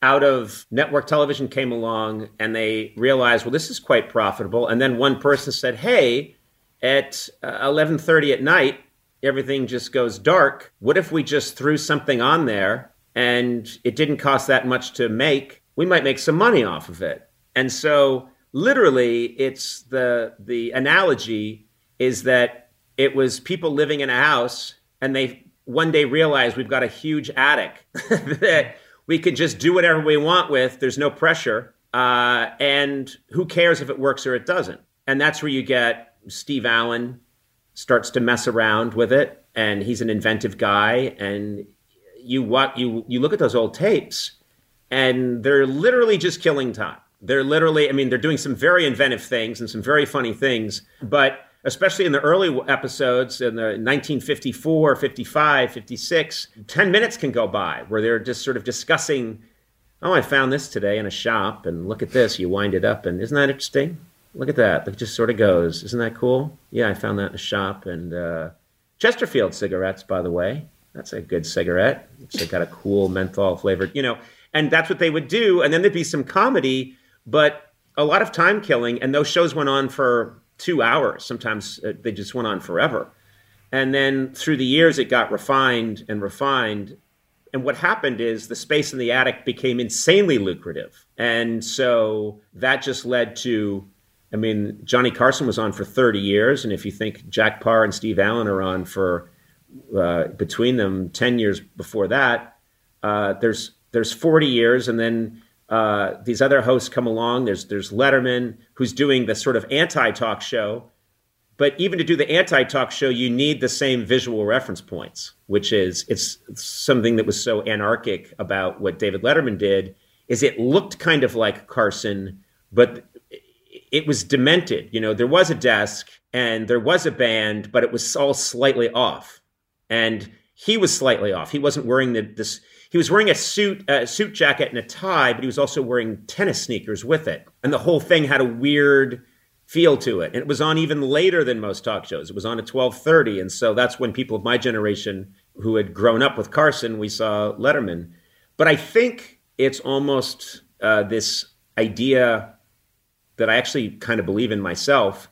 Speaker 1: out of network television came along and they realized, well, this is quite profitable. And then one person said, hey, at uh, 11.30 at night, everything just goes dark. What if we just threw something on there and it didn't cost that much to make? We might make some money off of it. And so literally it's the the analogy is that it was people living in a house and they one day realized we've got a huge attic that we could just do whatever we want with there's no pressure uh, and who cares if it works or it doesn't and that's where you get steve allen starts to mess around with it and he's an inventive guy and you what you you look at those old tapes, and they're literally just killing time. They're literally, I mean, they're doing some very inventive things and some very funny things, but especially in the early episodes in the 1954, 55, 56, 10 minutes can go by where they're just sort of discussing, oh, I found this today in a shop, and look at this. You wind it up, and isn't that interesting? Look at that. It just sort of goes. Isn't that cool? Yeah, I found that in a shop. And uh, Chesterfield cigarettes, by the way. That's a good cigarette. It's got a cool menthol flavored, you know. And that's what they would do. And then there'd be some comedy, but a lot of time killing. And those shows went on for two hours. Sometimes uh, they just went on forever. And then through the years, it got refined and refined. And what happened is the space in the attic became insanely lucrative. And so that just led to, I mean, Johnny Carson was on for 30 years. And if you think Jack Paar and Steve Allen are on for, uh, between them, 10 years before that, uh, there's, there's 40 years. And then uh, these other hosts come along. There's there's Letterman who's doing the sort of anti-talk show, but even to do the anti-talk show, you need the same visual reference points, which is it's something that was so anarchic about what David Letterman did. Is it looked kind of like Carson, but it was demented. You know, there was a desk and there was a band, but it was all slightly off, and he was slightly off. He wasn't wearing the this he was wearing a suit, a suit jacket and a tie, but he was also wearing tennis sneakers with it. And the whole thing had a weird feel to it. And it was on even later than most talk shows. It was on at 12:30, and so that's when people of my generation who had grown up with Carson, we saw Letterman. But I think it's almost uh, this idea that I actually kind of believe in myself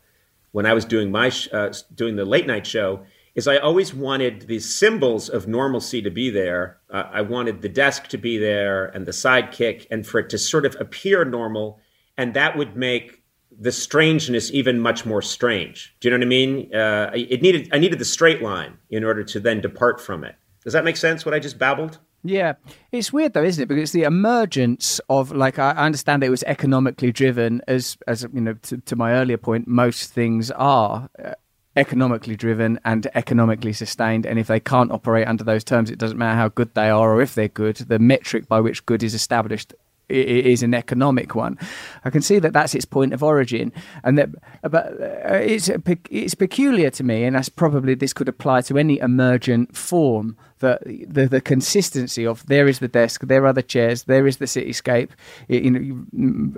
Speaker 1: when I was doing my uh, doing the late night show is I always wanted these symbols of normalcy to be there. Uh, I wanted the desk to be there and the sidekick, and for it to sort of appear normal, and that would make the strangeness even much more strange. Do you know what I mean? Uh, it needed I needed the straight line in order to then depart from it. Does that make sense? What I just babbled?
Speaker 2: Yeah, it's weird though, isn't it? Because it's the emergence of like I understand it was economically driven, as as you know, to, to my earlier point, most things are. Uh, economically driven and economically sustained. And if they can't operate under those terms, it doesn't matter how good they are or if they're good. The metric by which good is established is an economic one. I can see that that's its point of origin, and that but uh, it's it's peculiar to me, and that's probably this could apply to any emergent form the, the the consistency of there is the desk, there are the chairs, there is the cityscape. It, you know,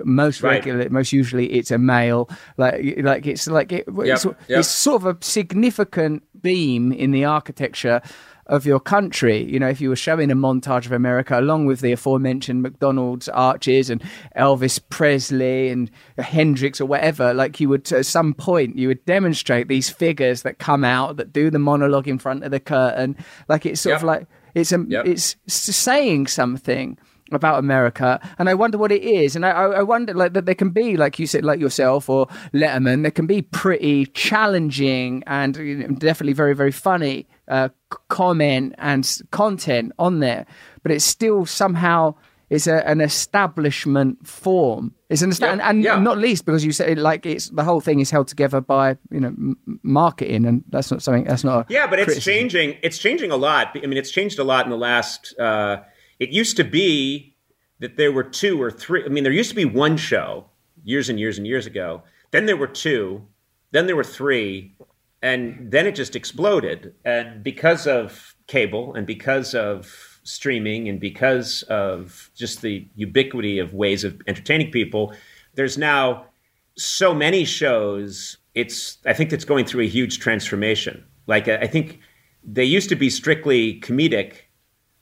Speaker 2: most
Speaker 1: Right.
Speaker 2: regular, most usually it's a male. Like like it's like it, it's,
Speaker 1: yep.
Speaker 2: it's sort of a significant beam in the architecture of your country. You know, if you were showing a montage of America along with the aforementioned McDonald's arches and Elvis Presley and Hendrix or whatever, like you would at some point you would demonstrate these figures that come out that do the monologue in front of the curtain. Like it's sort of like it's a
Speaker 1: Yep.
Speaker 2: it's saying something about America, and I wonder what it is. And I, I I wonder like that there can be, like you said, like yourself or Letterman, there can be pretty challenging and you know, definitely very very funny uh, comment and content on there, but it's still somehow it's a, an establishment form. It's an
Speaker 1: Yeah,
Speaker 2: and, and
Speaker 1: yeah.
Speaker 2: not least because you said like it's the whole thing is held together by you know m- marketing, and that's not something that's not a
Speaker 1: Yeah, but it's
Speaker 2: criticism.
Speaker 1: changing. It's changing a lot. I mean, it's changed a lot in the last. Uh, it used to be that there were two or three. I mean, there used to be one show years and years and years ago. Then there were two. Then there were three, and then it just exploded. And because of cable, and because of streaming, and because of just the ubiquity of ways of entertaining people, there's now so many shows it's i think it's going through a huge transformation like i think they used to be strictly comedic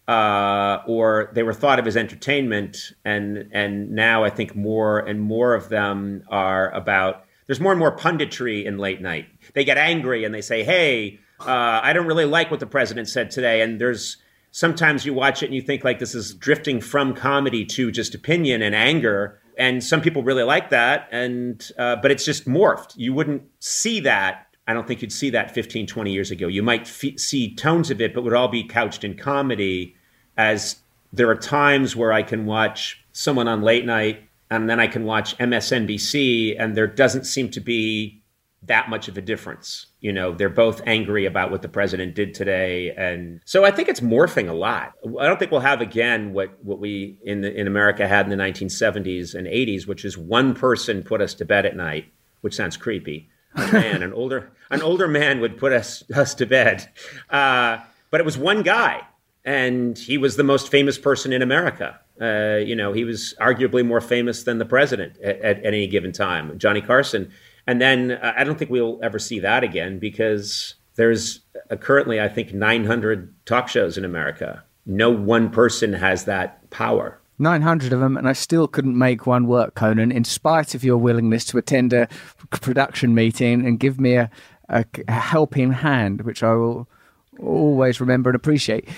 Speaker 1: uh, or they were thought of as entertainment and and now i think more and more of them are about there's more and more punditry in late night. They get angry and they say hey uh, i don't really like what the president said today. And there's sometimes you watch it and you think like this is drifting from comedy to just opinion and anger. And some people really like that. And uh, but it's just morphed. You wouldn't see that i don't think you'd see that 15 20 years ago. You might f- see tones of it but would all be couched in comedy as there are times where i can watch someone on late night and then i can watch msnbc and there doesn't seem to be that much of a difference. You know, they're both angry about what the president did today, and so I think it's morphing a lot. I don't think we'll have again what what we in the, in America had in the 1970s and 80s, which is one person put us to bed at night, which sounds creepy. A man, an older an older man would put us us to bed, uh, but it was one guy, and he was the most famous person in America. Uh, you know, he was arguably more famous than the president at, at, any given time, Johnny Carson and then uh, I don't think we'll ever see that again because there's uh, currently, I think, 900 talk shows in America. No one person has that power.
Speaker 2: 900 of them, and I still couldn't make one work, Conan, in spite of your willingness to attend a production meeting and give me a, a helping hand, which I will always remember and appreciate.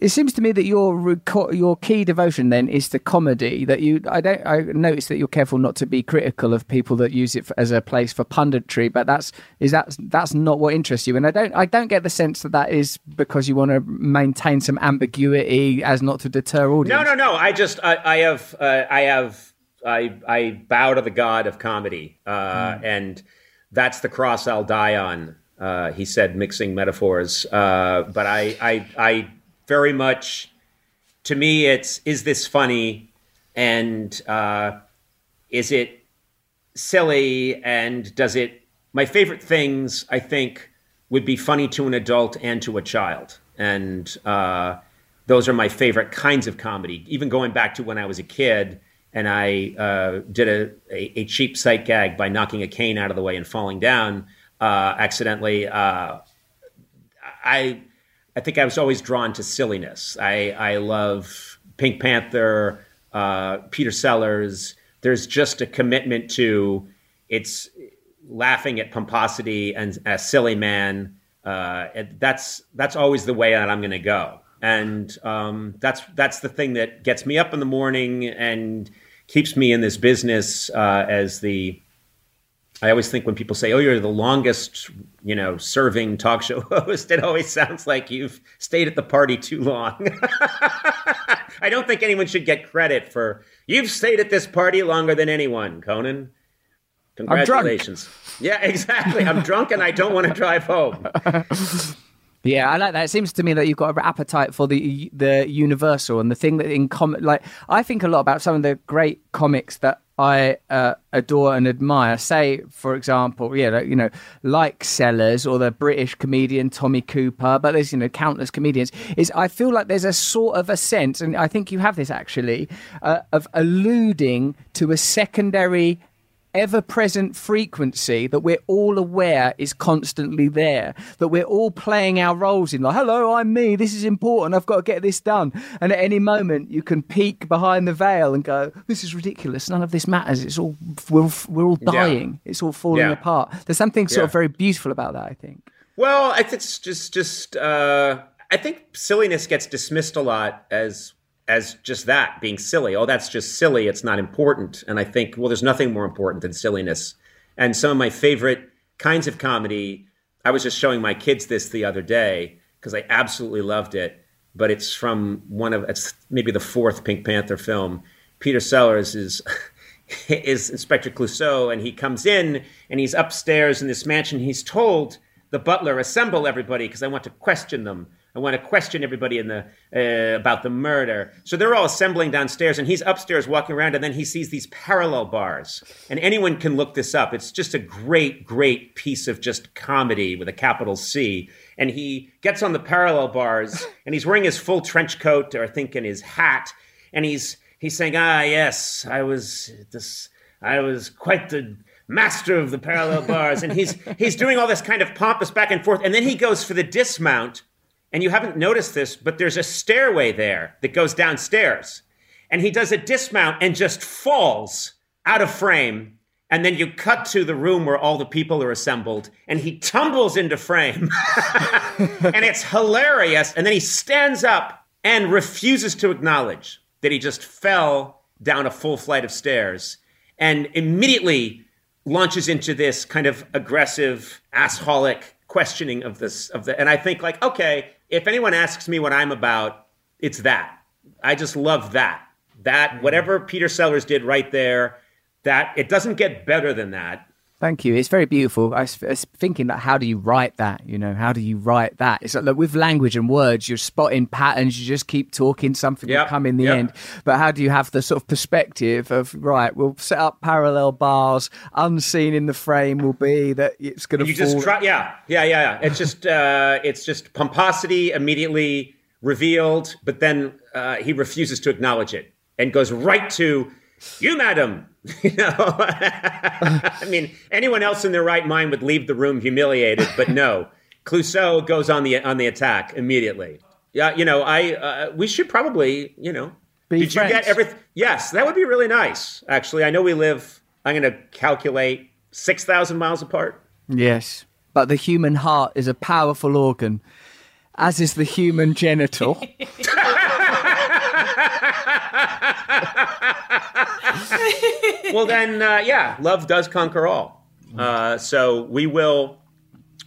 Speaker 2: It seems to me that your your key devotion then is to comedy. That you, I don't, I notice that you're careful not to be critical of people that use it for, as a place for punditry. But that's is that that's not what interests you. And I don't, I don't get the sense that that is because you want to maintain some ambiguity as not to deter audience.
Speaker 1: No, no, no. I just, I, I have, uh, I have, I, I bow to the god of comedy, uh, mm. and that's the cross I'll die on. Uh, he said, mixing metaphors. Uh, but I, I, I very much to me it's is this funny? And uh, is it silly? And does it my favorite things i think would be funny to an adult and to a child. And uh, those are my favorite kinds of comedy. Even going back to when i was a kid and i uh, did a, a, a, cheap sight gag by knocking a cane out of the way and falling down uh, accidentally uh, i I think I was always drawn to silliness. I, I love Pink Panther, uh, Peter Sellers. There's just a commitment to it's laughing at pomposity and a silly man. Uh, that's that's always the way that I'm going to go, and um, that's that's the thing that gets me up in the morning and keeps me in this business uh, as the I always think when people say, "Oh, you're the longest, you know, serving talk show host," it always sounds like you've stayed at the party too long. I don't think anyone should get credit for you've stayed at this party longer than anyone, Conan. Congratulations. Yeah, exactly. I'm drunk and I don't want to drive home.
Speaker 2: Yeah, I like that. It seems to me that you've got an appetite for the the universal and the thing that in comic. Like I think a lot about some of the great comics that I uh, adore and admire. Say, for example, yeah, you know, like Sellers or the British comedian Tommy Cooper, but there's you know countless comedians. Is I feel like there's a sort of a sense, and I think you have this actually, uh, of alluding to a secondary ever present frequency that we're all aware is constantly there, that we're all playing our roles in, like, hello, I'm me, this is important, I've got to get this done. And at any moment, you can peek behind the veil and go, this is ridiculous, none of this matters, it's all, we're, we're all dying, yeah. it's all falling yeah. apart. There's something sort yeah. of very beautiful about that, I think.
Speaker 1: Well, I think it's just, just, uh, I think silliness gets dismissed a lot as as just that being silly. Oh, that's just silly. It's not important. And I think, well, there's nothing more important than silliness. And some of my favorite kinds of comedy, I was just showing my kids this the other day because I absolutely loved it. But it's from one of it's maybe the fourth Pink Panther film. Peter Sellers is is Inspector Clouseau, and he comes in and he's upstairs in this mansion. He's told the butler, "Assemble everybody, because I want to question them." I want to question everybody in the uh, about the murder. So they're all assembling downstairs, and he's upstairs walking around, and then he sees these parallel bars. And anyone can look this up. It's just a great, great piece of just comedy with a capital C. And he gets on the parallel bars, and he's wearing his full trench coat, or I think, in his hat, and he's he's saying, "Ah, yes, I was this, I was quite the." master of the parallel bars and he's he's doing all this kind of pompous back and forth and then he goes for the dismount and you haven't noticed this, but there's a stairway there that goes downstairs. And he does a dismount and just falls out of frame. And then you cut to the room where all the people are assembled, and he tumbles into frame. and it's hilarious. And then he stands up and refuses to acknowledge that he just fell down a full flight of stairs and immediately launches into this kind of aggressive, assholic questioning of this of the and I think like, okay, if anyone asks me what I'm about, it's that. I just love that. That mm-hmm. whatever Peter Sellers did right there, that it doesn't get better than that.
Speaker 2: Thank you. It's very beautiful. I was, I was thinking that how do you write that? You know, how do you write that? It's like look, with language and words, you're spotting patterns. You just keep talking, something
Speaker 1: Yep,
Speaker 2: will come in the
Speaker 1: yep.
Speaker 2: end. But how do you have the sort of perspective of right? We'll set up parallel bars. Unseen in the frame will be that it's going to.
Speaker 1: You
Speaker 2: fall.
Speaker 1: just try, yeah, yeah, yeah, yeah. It's just, uh, it's just pomposity immediately revealed, but then uh, he refuses to acknowledge it and goes right to you, madam. You know, I mean, anyone else in their right mind would leave the room humiliated, but no, Clouseau goes on the on the attack immediately. Yeah, you know, I uh, we should probably, you know,
Speaker 2: Be
Speaker 1: did you get everything? Yes, that would be really nice. Actually, I know we live. I'm going to calculate six thousand miles apart.
Speaker 2: Yes, but the human heart is a powerful organ, as is the human genital.
Speaker 1: well then uh, yeah love does conquer all. Uh, so we will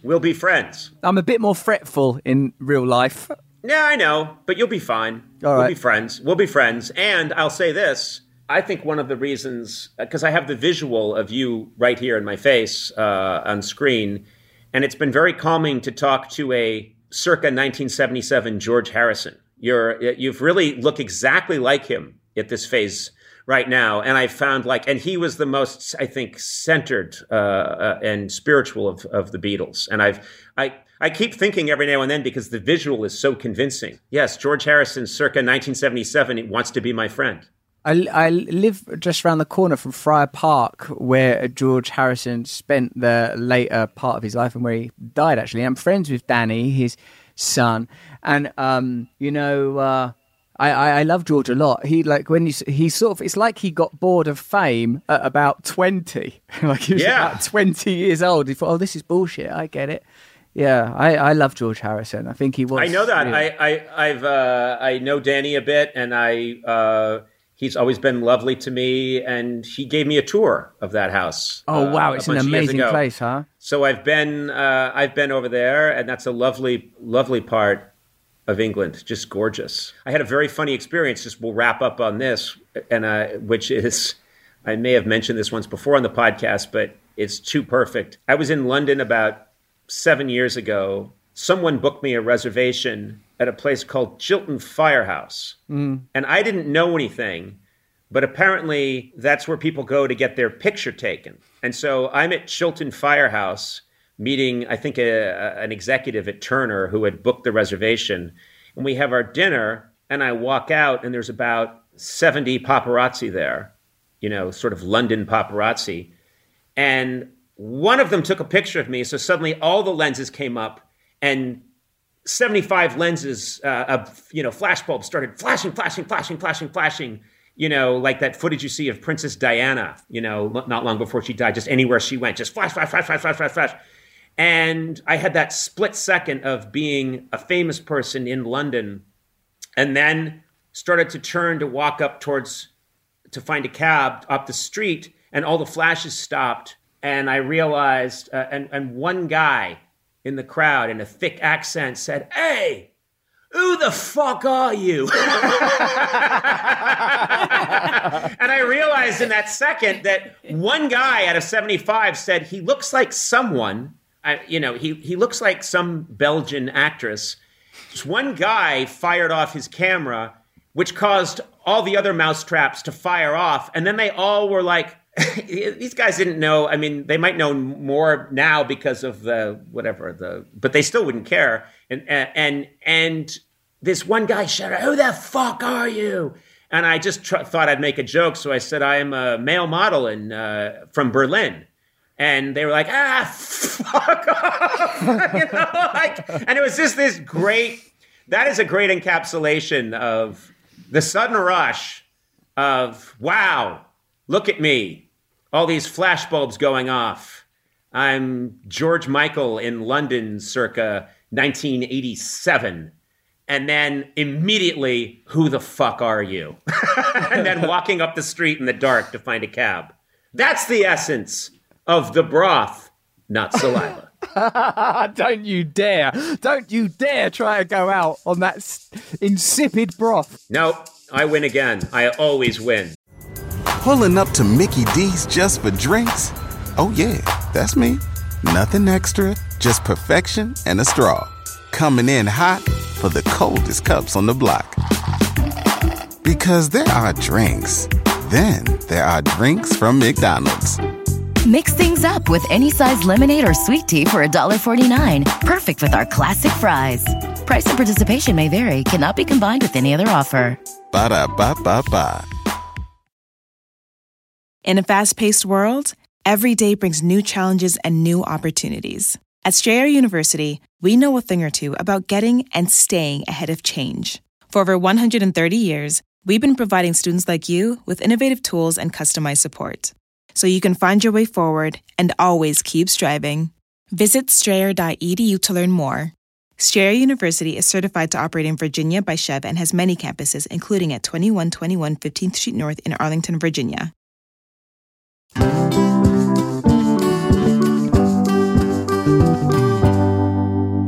Speaker 1: we'll be friends.
Speaker 2: I'm a bit more fretful in real life.
Speaker 1: yeah i know but you'll be fine.
Speaker 2: All
Speaker 1: we'll
Speaker 2: right.
Speaker 1: be friends. We'll be friends. And i'll say this i think one of the reasons because i have the visual of you right here in my face uh, on screen and it's been very calming to talk to a circa 1977 george harrison. You're you've really look exactly like him at this phase right now. And i found like and he was the most i think centered uh, uh, and spiritual of, of the beatles. And i've i i keep thinking every now and then because the visual is so convincing. Yes george harrison circa 1977 he wants to be my friend.
Speaker 2: I, I live just around the corner from Friar Park, where George Harrison spent the later part of his life and where he died. Actually, I'm friends with Danny, his son, and um, you know, uh, I, I, I love George a lot. He like when he he sort of it's like he got bored of fame at about twenty, like he was
Speaker 1: Yeah.
Speaker 2: about twenty years old. He thought, oh, this is bullshit. I get it. Yeah, I, I love George Harrison. I think he was.
Speaker 1: I know that.
Speaker 2: really-
Speaker 1: I, I I've uh, I know Danny a bit, and I uh, he's always been lovely to me, and he gave me a tour of that house.
Speaker 2: oh
Speaker 1: uh,
Speaker 2: wow, it's an
Speaker 1: bunch of years
Speaker 2: amazing place, huh?
Speaker 1: So I've been uh, I've been over there, and that's a lovely lovely part of England, just gorgeous. I had a very funny experience. Just we'll wrap up on this, and uh, which is I may have mentioned this once before on the podcast, but it's too perfect. I was in London about seven years ago. Someone booked me a reservation at a place called Chiltern Firehouse, and I didn't know anything. But apparently, that's where people go to get their picture taken. And so I'm at Chiltern Firehouse meeting, I think, a, a- an executive at Turner who had booked the reservation. And we have our dinner, and I walk out, and there's about 70 paparazzi there, you know, sort of London paparazzi. And one of them took a picture of me. So suddenly all the lenses came up, and 75 lenses uh, of you know flashbulbs started flashing flashing flashing flashing flashing you know like that footage you see of princess diana you know not long before she died just anywhere she went just flash flash flash flash flash flash flash and i had that split second of being a famous person in london and then started to turn to walk up towards to find a cab up the street and all the flashes stopped. And i realized uh, and, and one guy in the crowd in a thick accent said hey who the fuck are you? And i realized in that second that one guy out of 75 said he looks like someone I, you know he, he looks like some belgian actress just one guy fired off his camera, which caused all the other mousetraps to fire off. And then they all were like, these guys didn't know. I mean, they might know more now because of the whatever the, but they still wouldn't care. And and and this one guy shouted, "Who the fuck are you?" And I just tr- thought I'd make a joke, so I said, "I am a male model in uh, from Berlin." And they were like, ah, fuck off. you know, like, and it was just this great, that is a great encapsulation of the sudden rush of, wow, look at me, all these flashbulbs going off. I'm George Michael in London circa 1987. And then immediately, who the fuck are you? and then walking up the street in the dark to find a cab. That's the essence of the broth, not saliva.
Speaker 2: Don't you dare! Don't you dare try to go out on that insipid broth.
Speaker 1: nope, I win again. I always win.
Speaker 6: Pulling up to Mickey D's just for drinks? Oh, yeah, that's me. Nothing extra, just perfection and a straw. Coming in hot for the coldest cups on the block. Because there are drinks, then there are drinks from McDonald's.
Speaker 7: Mix things up with any size lemonade or sweet tea for $1.49. Perfect with our classic fries. Price and participation may vary, cannot be combined with any other offer.
Speaker 6: Ba da ba ba ba.
Speaker 8: In a fast paced world, every day brings new challenges and new opportunities. At Strayer University, we know a thing or two about getting and staying ahead of change. For over 130 years, we've been providing students like you with innovative tools and customized support so you can find your way forward and always keep striving. Visit strayer.edu to learn more. Strayer University is certified to operate in Virginia by SCHEV and has many campuses, including at 2121 15th Street North in Arlington, Virginia.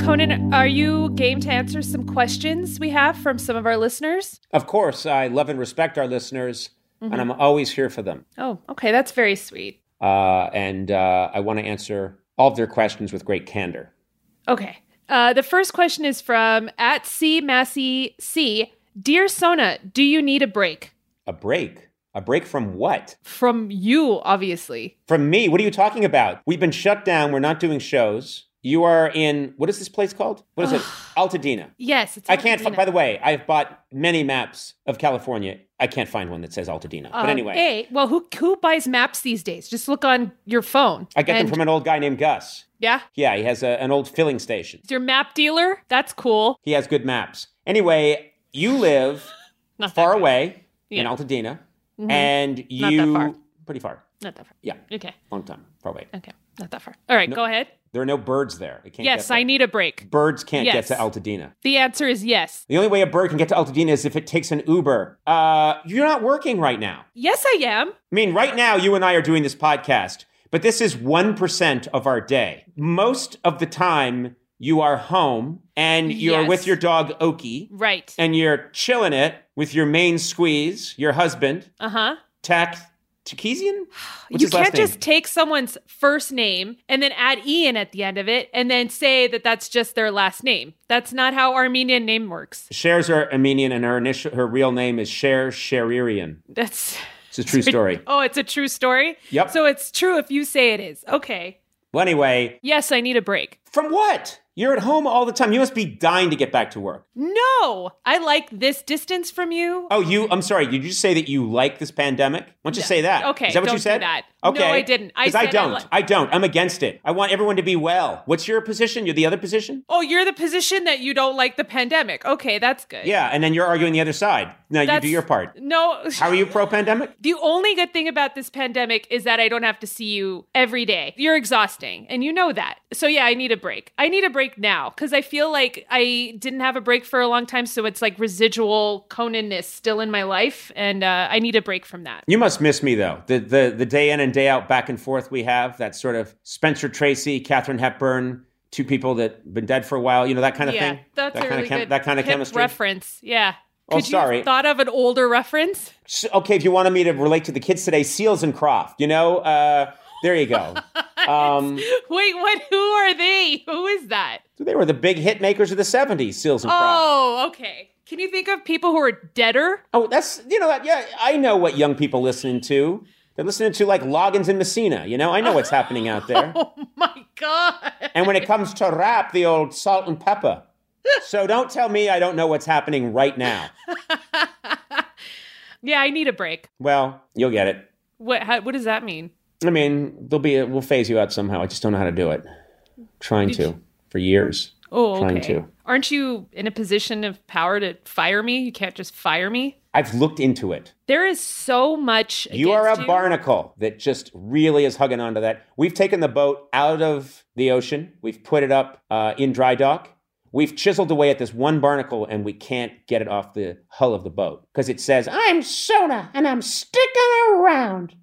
Speaker 4: Conan, are you game to answer some questions we have from some of our listeners?
Speaker 1: Of course, I love and respect our listeners,
Speaker 4: Mm-hmm.
Speaker 1: and I'm always here for them.
Speaker 4: Oh, okay. That's very sweet.
Speaker 1: Uh, and uh, I want to answer all of their questions with great candor.
Speaker 4: Okay. Uh, the first question is from at C Massey C. Dear Sona, do you need a break?
Speaker 1: A break? A break from what?
Speaker 4: From you, obviously.
Speaker 1: From me? What are you talking about? We've been shut down. We're not doing shows. You are in, what is this place called? What is it? Altadena.
Speaker 4: Yes, it's
Speaker 1: I can't, fi- by the way, I've bought many maps of California. I can't find one that says Altadena. but
Speaker 4: Um,
Speaker 1: anyway,
Speaker 4: hey, well, who who buys maps these days? Just look on your phone.
Speaker 1: I get them from an old guy named Gus.
Speaker 4: Yeah,
Speaker 1: Yeah, he has a, an old filling station.
Speaker 4: it's your map dealer. That's cool.
Speaker 1: He has good maps. Anyway, you live far away in
Speaker 4: Yeah.
Speaker 1: Altadena,
Speaker 4: Mhm.
Speaker 1: and you
Speaker 4: Not that far.
Speaker 1: pretty far.
Speaker 4: Not that far.
Speaker 1: Yeah,
Speaker 4: Okay.
Speaker 1: long time, far away.
Speaker 4: Okay. Not that far. All right.
Speaker 1: No-
Speaker 4: Go ahead.
Speaker 1: There are no birds there. It can't
Speaker 4: Yes. I need a break.
Speaker 1: Birds can't
Speaker 4: Yes.
Speaker 1: get to Altadena.
Speaker 4: The answer is yes.
Speaker 1: The only way a bird can get to Altadena is if it takes an Uber. Uh, you're not working right now.
Speaker 4: Yes, I am.
Speaker 1: I mean, right now, you and I are doing this podcast, but this is 1% of our day. Most of the time, you are home and you're
Speaker 4: Yes.
Speaker 1: with your dog, Oki,
Speaker 4: Right.
Speaker 1: and you're chilling it with your main squeeze, your husband,
Speaker 4: Uh huh.
Speaker 1: Tak What's
Speaker 4: you can't just take someone's first name and then add Ian at the end of it and then say that that's just their last name. That's not how Armenian name works.
Speaker 1: Shares are Armenian, and her initial, her real name is Cher Sheririan.
Speaker 4: That's
Speaker 1: It's a true story.
Speaker 4: Oh, it's a true story?
Speaker 1: Yep.
Speaker 4: So it's true if you say it is. Okay.
Speaker 1: Well, anyway,
Speaker 4: Yes, I need a break.
Speaker 1: from what? You're at home all the time. You must be dying to get back to work.
Speaker 4: No, I like this distance from you.
Speaker 1: Oh, you, I'm sorry. Did you just say that you like this pandemic? Why don't you say that?
Speaker 4: Okay,
Speaker 1: Is that what you said?
Speaker 4: that. No, I didn't. I
Speaker 1: Because I
Speaker 4: I
Speaker 1: don't.
Speaker 4: li-
Speaker 1: I don't. I'm against it. I want everyone to be well. What's your position? You're the other position?
Speaker 4: Oh, you're the position that you don't like the pandemic. Okay, that's good.
Speaker 1: Yeah, and then you're arguing the other side. Now you do your part.
Speaker 4: No.
Speaker 1: How are you pro pandemic?
Speaker 4: The only good thing about this pandemic is that I don't have to see you every day. You're exhausting, and you know that. So, yeah, I need a break. I need a break now because I feel like I didn't have a break for a long time. So, it's like residual Conanness still in my life, and uh, I need a break from that.
Speaker 1: You must miss me though. The the the day in and day out back and forth we have that sort of Spencer Tracy, Katharine Hepburn, two people that been dead for a while. You know that kind of
Speaker 4: yeah,
Speaker 1: thing.
Speaker 4: that's
Speaker 1: that
Speaker 4: a
Speaker 1: kind
Speaker 4: really
Speaker 1: of chem-
Speaker 4: good
Speaker 1: that kind of chemistry.
Speaker 4: reference. Yeah.
Speaker 1: Oh,
Speaker 4: Could you
Speaker 1: sorry.
Speaker 4: thought of an older reference?
Speaker 1: Okay, if you wanted me to relate to the kids today, Seals and Croft. You know, uh, there you go. um,
Speaker 4: Wait, what? Who are they? Who is that?
Speaker 1: they were the big hit makers of the '70s. Seals and.
Speaker 4: Oh, okay. Can you think of people who are deader?
Speaker 1: Oh, that's you know that. Yeah, I know what young people listening to. They're listening to like Loggins and Messina. You know, I know what's happening out there.
Speaker 4: Oh my god.
Speaker 1: And when it comes to rap, the old salt and pepper. So don't tell me I don't know what's happening right now.
Speaker 4: Yeah, I need a break.
Speaker 1: Well, you'll get it.
Speaker 4: What how, what does that mean?
Speaker 1: I mean, there'll be a, we'll phase you out somehow. I just don't know how to do it. Trying to for years.
Speaker 4: Oh,
Speaker 1: Trying
Speaker 4: okay.
Speaker 1: to.
Speaker 4: Aren't you in a position of power to fire me? You can't just fire me.
Speaker 1: I've looked into it.
Speaker 4: There is so much.
Speaker 1: You are a
Speaker 4: against
Speaker 1: barnacle that just really is hugging onto that. We've taken the boat out of the ocean. We've put it up uh, in dry dock. We've chiseled away at this one barnacle and we can't get it off the hull of the boat because it says, I'm Sona and I'm sticking around.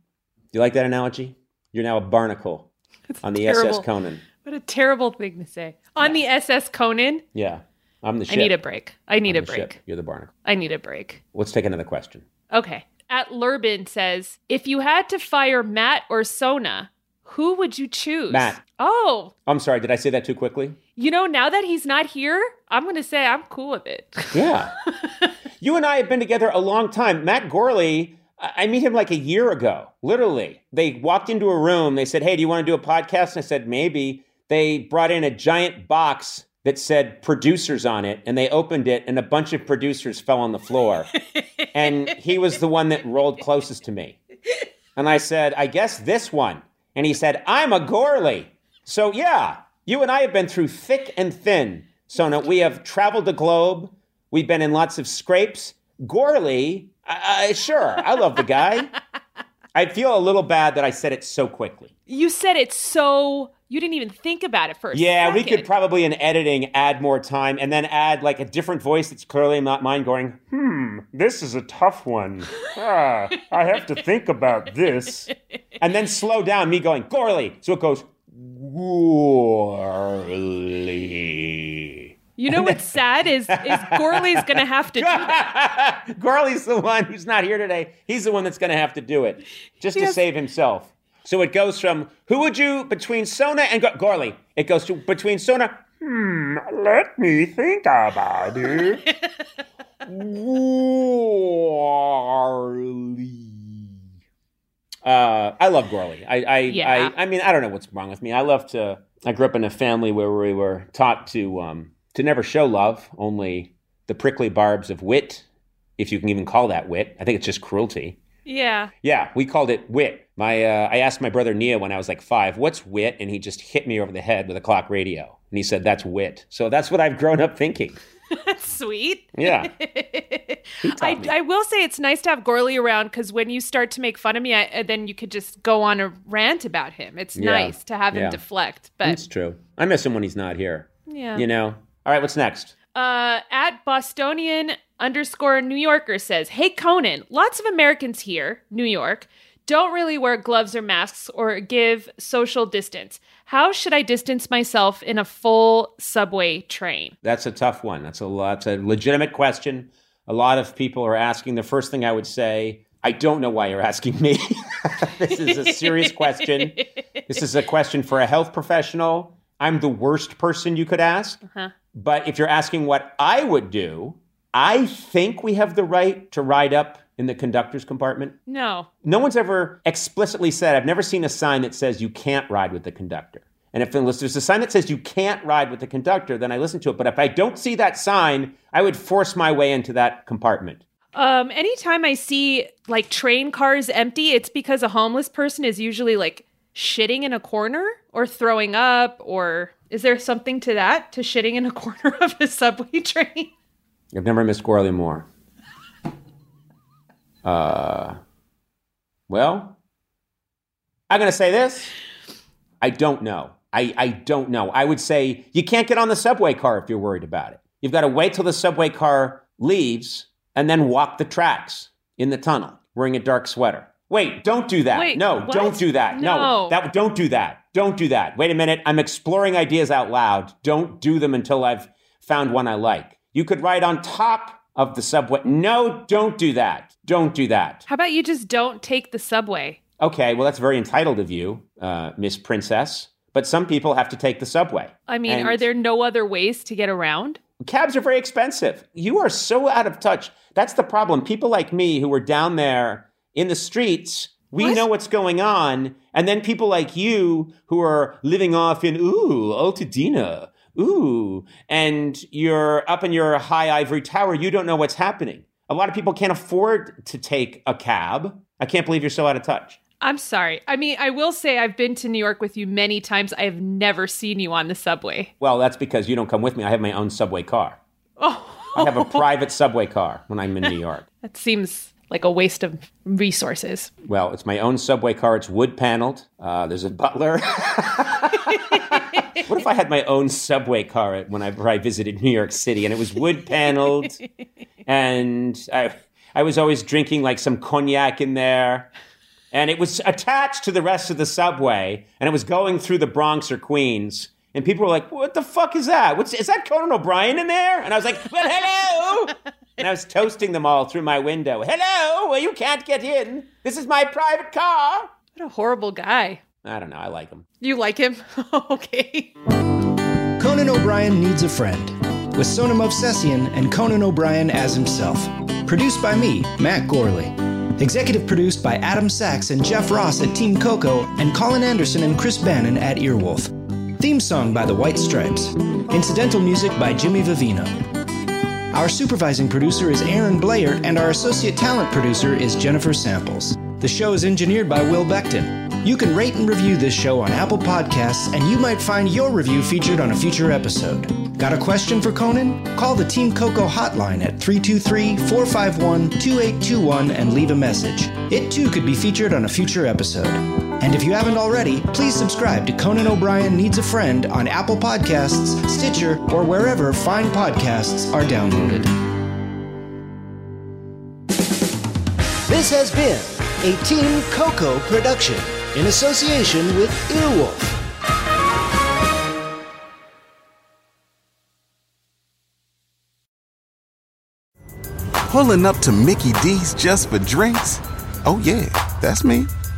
Speaker 1: Do you like that analogy? You're now a barnacle on the
Speaker 4: terrible.
Speaker 1: SS Conan.
Speaker 4: What a terrible thing to say. On the SS Conan,
Speaker 1: Yeah, I'm the ship.
Speaker 4: I need a break. I need
Speaker 1: I'm
Speaker 4: a break.
Speaker 1: ship. You're the barnacle.
Speaker 4: I need a break.
Speaker 1: Let's take another question.
Speaker 4: Okay. At Lurbin says, if you had to fire Matt or Sona, Who would you choose?
Speaker 1: Matt.
Speaker 4: Oh,
Speaker 1: I'm sorry, did I say that too quickly?
Speaker 4: you know, now that he's not here, I'm going to say I'm cool with it.
Speaker 1: Yeah. you and I have been together a long time. Matt Gourley, I meet him like a year ago, literally. They walked into a room. They said, Hey, do you want to do a podcast? And I said, Maybe. They brought in a giant box that said producers on it, and they opened it, and a bunch of producers fell on the floor. and he was the one that rolled closest to me. And I said, I guess this one. And he said, I'm a Gourley. So, yeah, you and I have been through thick and thin. Sona, we have traveled the globe. We've been in lots of scrapes. Gourley, uh, sure, I love the guy. I feel a little bad that I said it so quickly.
Speaker 4: you said it so, you didn't even think about it first.
Speaker 1: Yeah, we could probably in editing add more time and then add like a different voice that's clearly not mine going, hmm, this is a tough one. Ah, I have to think about this. And then slow down, me going, Gourley. So it goes, Gourley.
Speaker 4: You know what's sad is is Gourley's going to have to do that.
Speaker 1: Gourley's the one who's not here today. He's the one that's going to have to do it just to
Speaker 4: Yes.
Speaker 1: save himself. So it goes from who would you between Sona and Go- Gourley? It goes to between Sona. Hmm, let me think about it. Gourley. Uh, I love Gourley. I, I,
Speaker 4: Yeah.
Speaker 1: I, I mean, I don't know what's wrong with me. I love to. I grew up in a family where we were taught to um, to never show love, only the prickly barbs of wit, if you can even call that wit. I think it's just cruelty.
Speaker 4: Yeah.
Speaker 1: Yeah, we called it wit. My, uh, I asked my brother Nia when I was like five, "What's wit?" And he just hit me over the head with a clock radio, and he said, "That's wit." So that's what I've grown up thinking.
Speaker 4: That's sweet.
Speaker 1: Yeah.
Speaker 4: I. I will say it's nice to have Gourley around because when you start to make fun of me, I, uh, then you could just go on a rant about him. It's
Speaker 1: Yeah.
Speaker 4: nice to have him
Speaker 1: Yeah.
Speaker 4: deflect. But
Speaker 1: it's true. I miss him when he's not here.
Speaker 4: yeah.
Speaker 1: You know. All right, what's next?
Speaker 4: Uh, at Bostonian underscore New Yorker says, Hey Conan, lots of Americans here, New York, don't really wear gloves or masks or give social distance. How should I distance myself in a full subway train?
Speaker 1: That's a tough one. That's a lot. That's a legitimate question. A lot of people are asking. The first thing I would say, I don't know why you're asking me. this is a serious question. This is a question for a health professional. I'm the worst person you could ask. But if you're asking what I would do, I think we have the right to ride up in the conductor's compartment.
Speaker 4: No.
Speaker 1: No one's ever explicitly said, I've never seen a sign that says you can't ride with the conductor. And if unless there's a sign that says you can't ride with the conductor, then I listen to it. But if I don't see that sign, I would force my way into that compartment.
Speaker 4: Um, anytime I see like train cars empty, it's because a homeless person is usually like shitting in a corner or throwing up, or is there something to that, to shitting in a corner of a subway train?
Speaker 1: I've never missed Gourley more. Uh, well, I'm going to say this. I don't know. I, I don't know. I would say you can't get on the subway car if you're worried about it. You've got to wait till the subway car leaves and then walk the tracks in the tunnel wearing a dark sweater. Wait, don't do that.
Speaker 4: Wait,
Speaker 1: no,
Speaker 4: what?
Speaker 1: don't do that. No.
Speaker 4: No.
Speaker 1: that don't do that. Don't do that. Wait a minute. I'm exploring ideas out loud. Don't do them until I've found one I like. You could ride on top of the subway. No, don't do that. Don't do that.
Speaker 4: How about you just don't take the subway?
Speaker 1: Okay, well, that's very entitled of you, uh, Miss Princess. But some people have to take the subway.
Speaker 4: I mean,
Speaker 1: And
Speaker 4: are there no other ways to get around?
Speaker 1: cabs are very expensive? You are so out of touch. That's the problem. People like me who were down there in the streets, we know what's going on. And then people like you who are living off in, ooh, Altadena, ooh, and you're up in your high ivory tower, you don't know what's happening. A lot of people can't afford to take a cab. I can't believe you're so out of touch.
Speaker 4: I'm sorry. I mean, I will say I've been to New York with you many times. I have never seen you on the subway.
Speaker 1: Well, that's because you don't come with me. I have my own subway car.
Speaker 4: Oh,
Speaker 1: I have a private subway car when I'm in New York.
Speaker 4: that seems like a waste of resources.
Speaker 1: Well, it's my own subway car. It's wood paneled. Uh, there's a butler. what if I had my own subway car whenever I visited New York City and it was wood paneled and I, I was always drinking like some cognac in there and it was attached to the rest of the subway and it was going through the Bronx or Queens. And people were like, "What the fuck is that? What's is that Conan O'Brien in there?" And I was like, "Well, hello!" And I was toasting them all through my window. Hello, well, you can't get in. This is my private car.
Speaker 4: What a horrible guy.
Speaker 1: I don't know. I like him.
Speaker 4: You like him? okay.
Speaker 9: Conan O'Brien Needs a Friend, with Sona Movsesian and Conan O'Brien as himself. Produced by me, Matt Gourley. Executive produced by Adam Sachs and Jeff Ross at Team Coco, and Colin Anderson and Chris Bannon at Earwolf. Theme song by The White Stripes. Incidental music by Jimmy Vivino. Our supervising producer is Aaron Blair, and our associate talent producer is Jennifer Samples. The show is engineered by Will Becton. You can rate and review this show on Apple Podcasts, and you might find your review featured on a future episode. Got a question for Conan? Call the Team Coco hotline at 323 451 2821 and leave a message. It too could be featured on a future episode. And if you haven't already, please subscribe to Conan O'Brien Needs a Friend on Apple Podcasts, Stitcher, or wherever fine podcasts are downloaded. This has been a Team Coco production in association with Earwolf.
Speaker 6: Pulling up to Mickey D's just for drinks? Oh, yeah, that's me.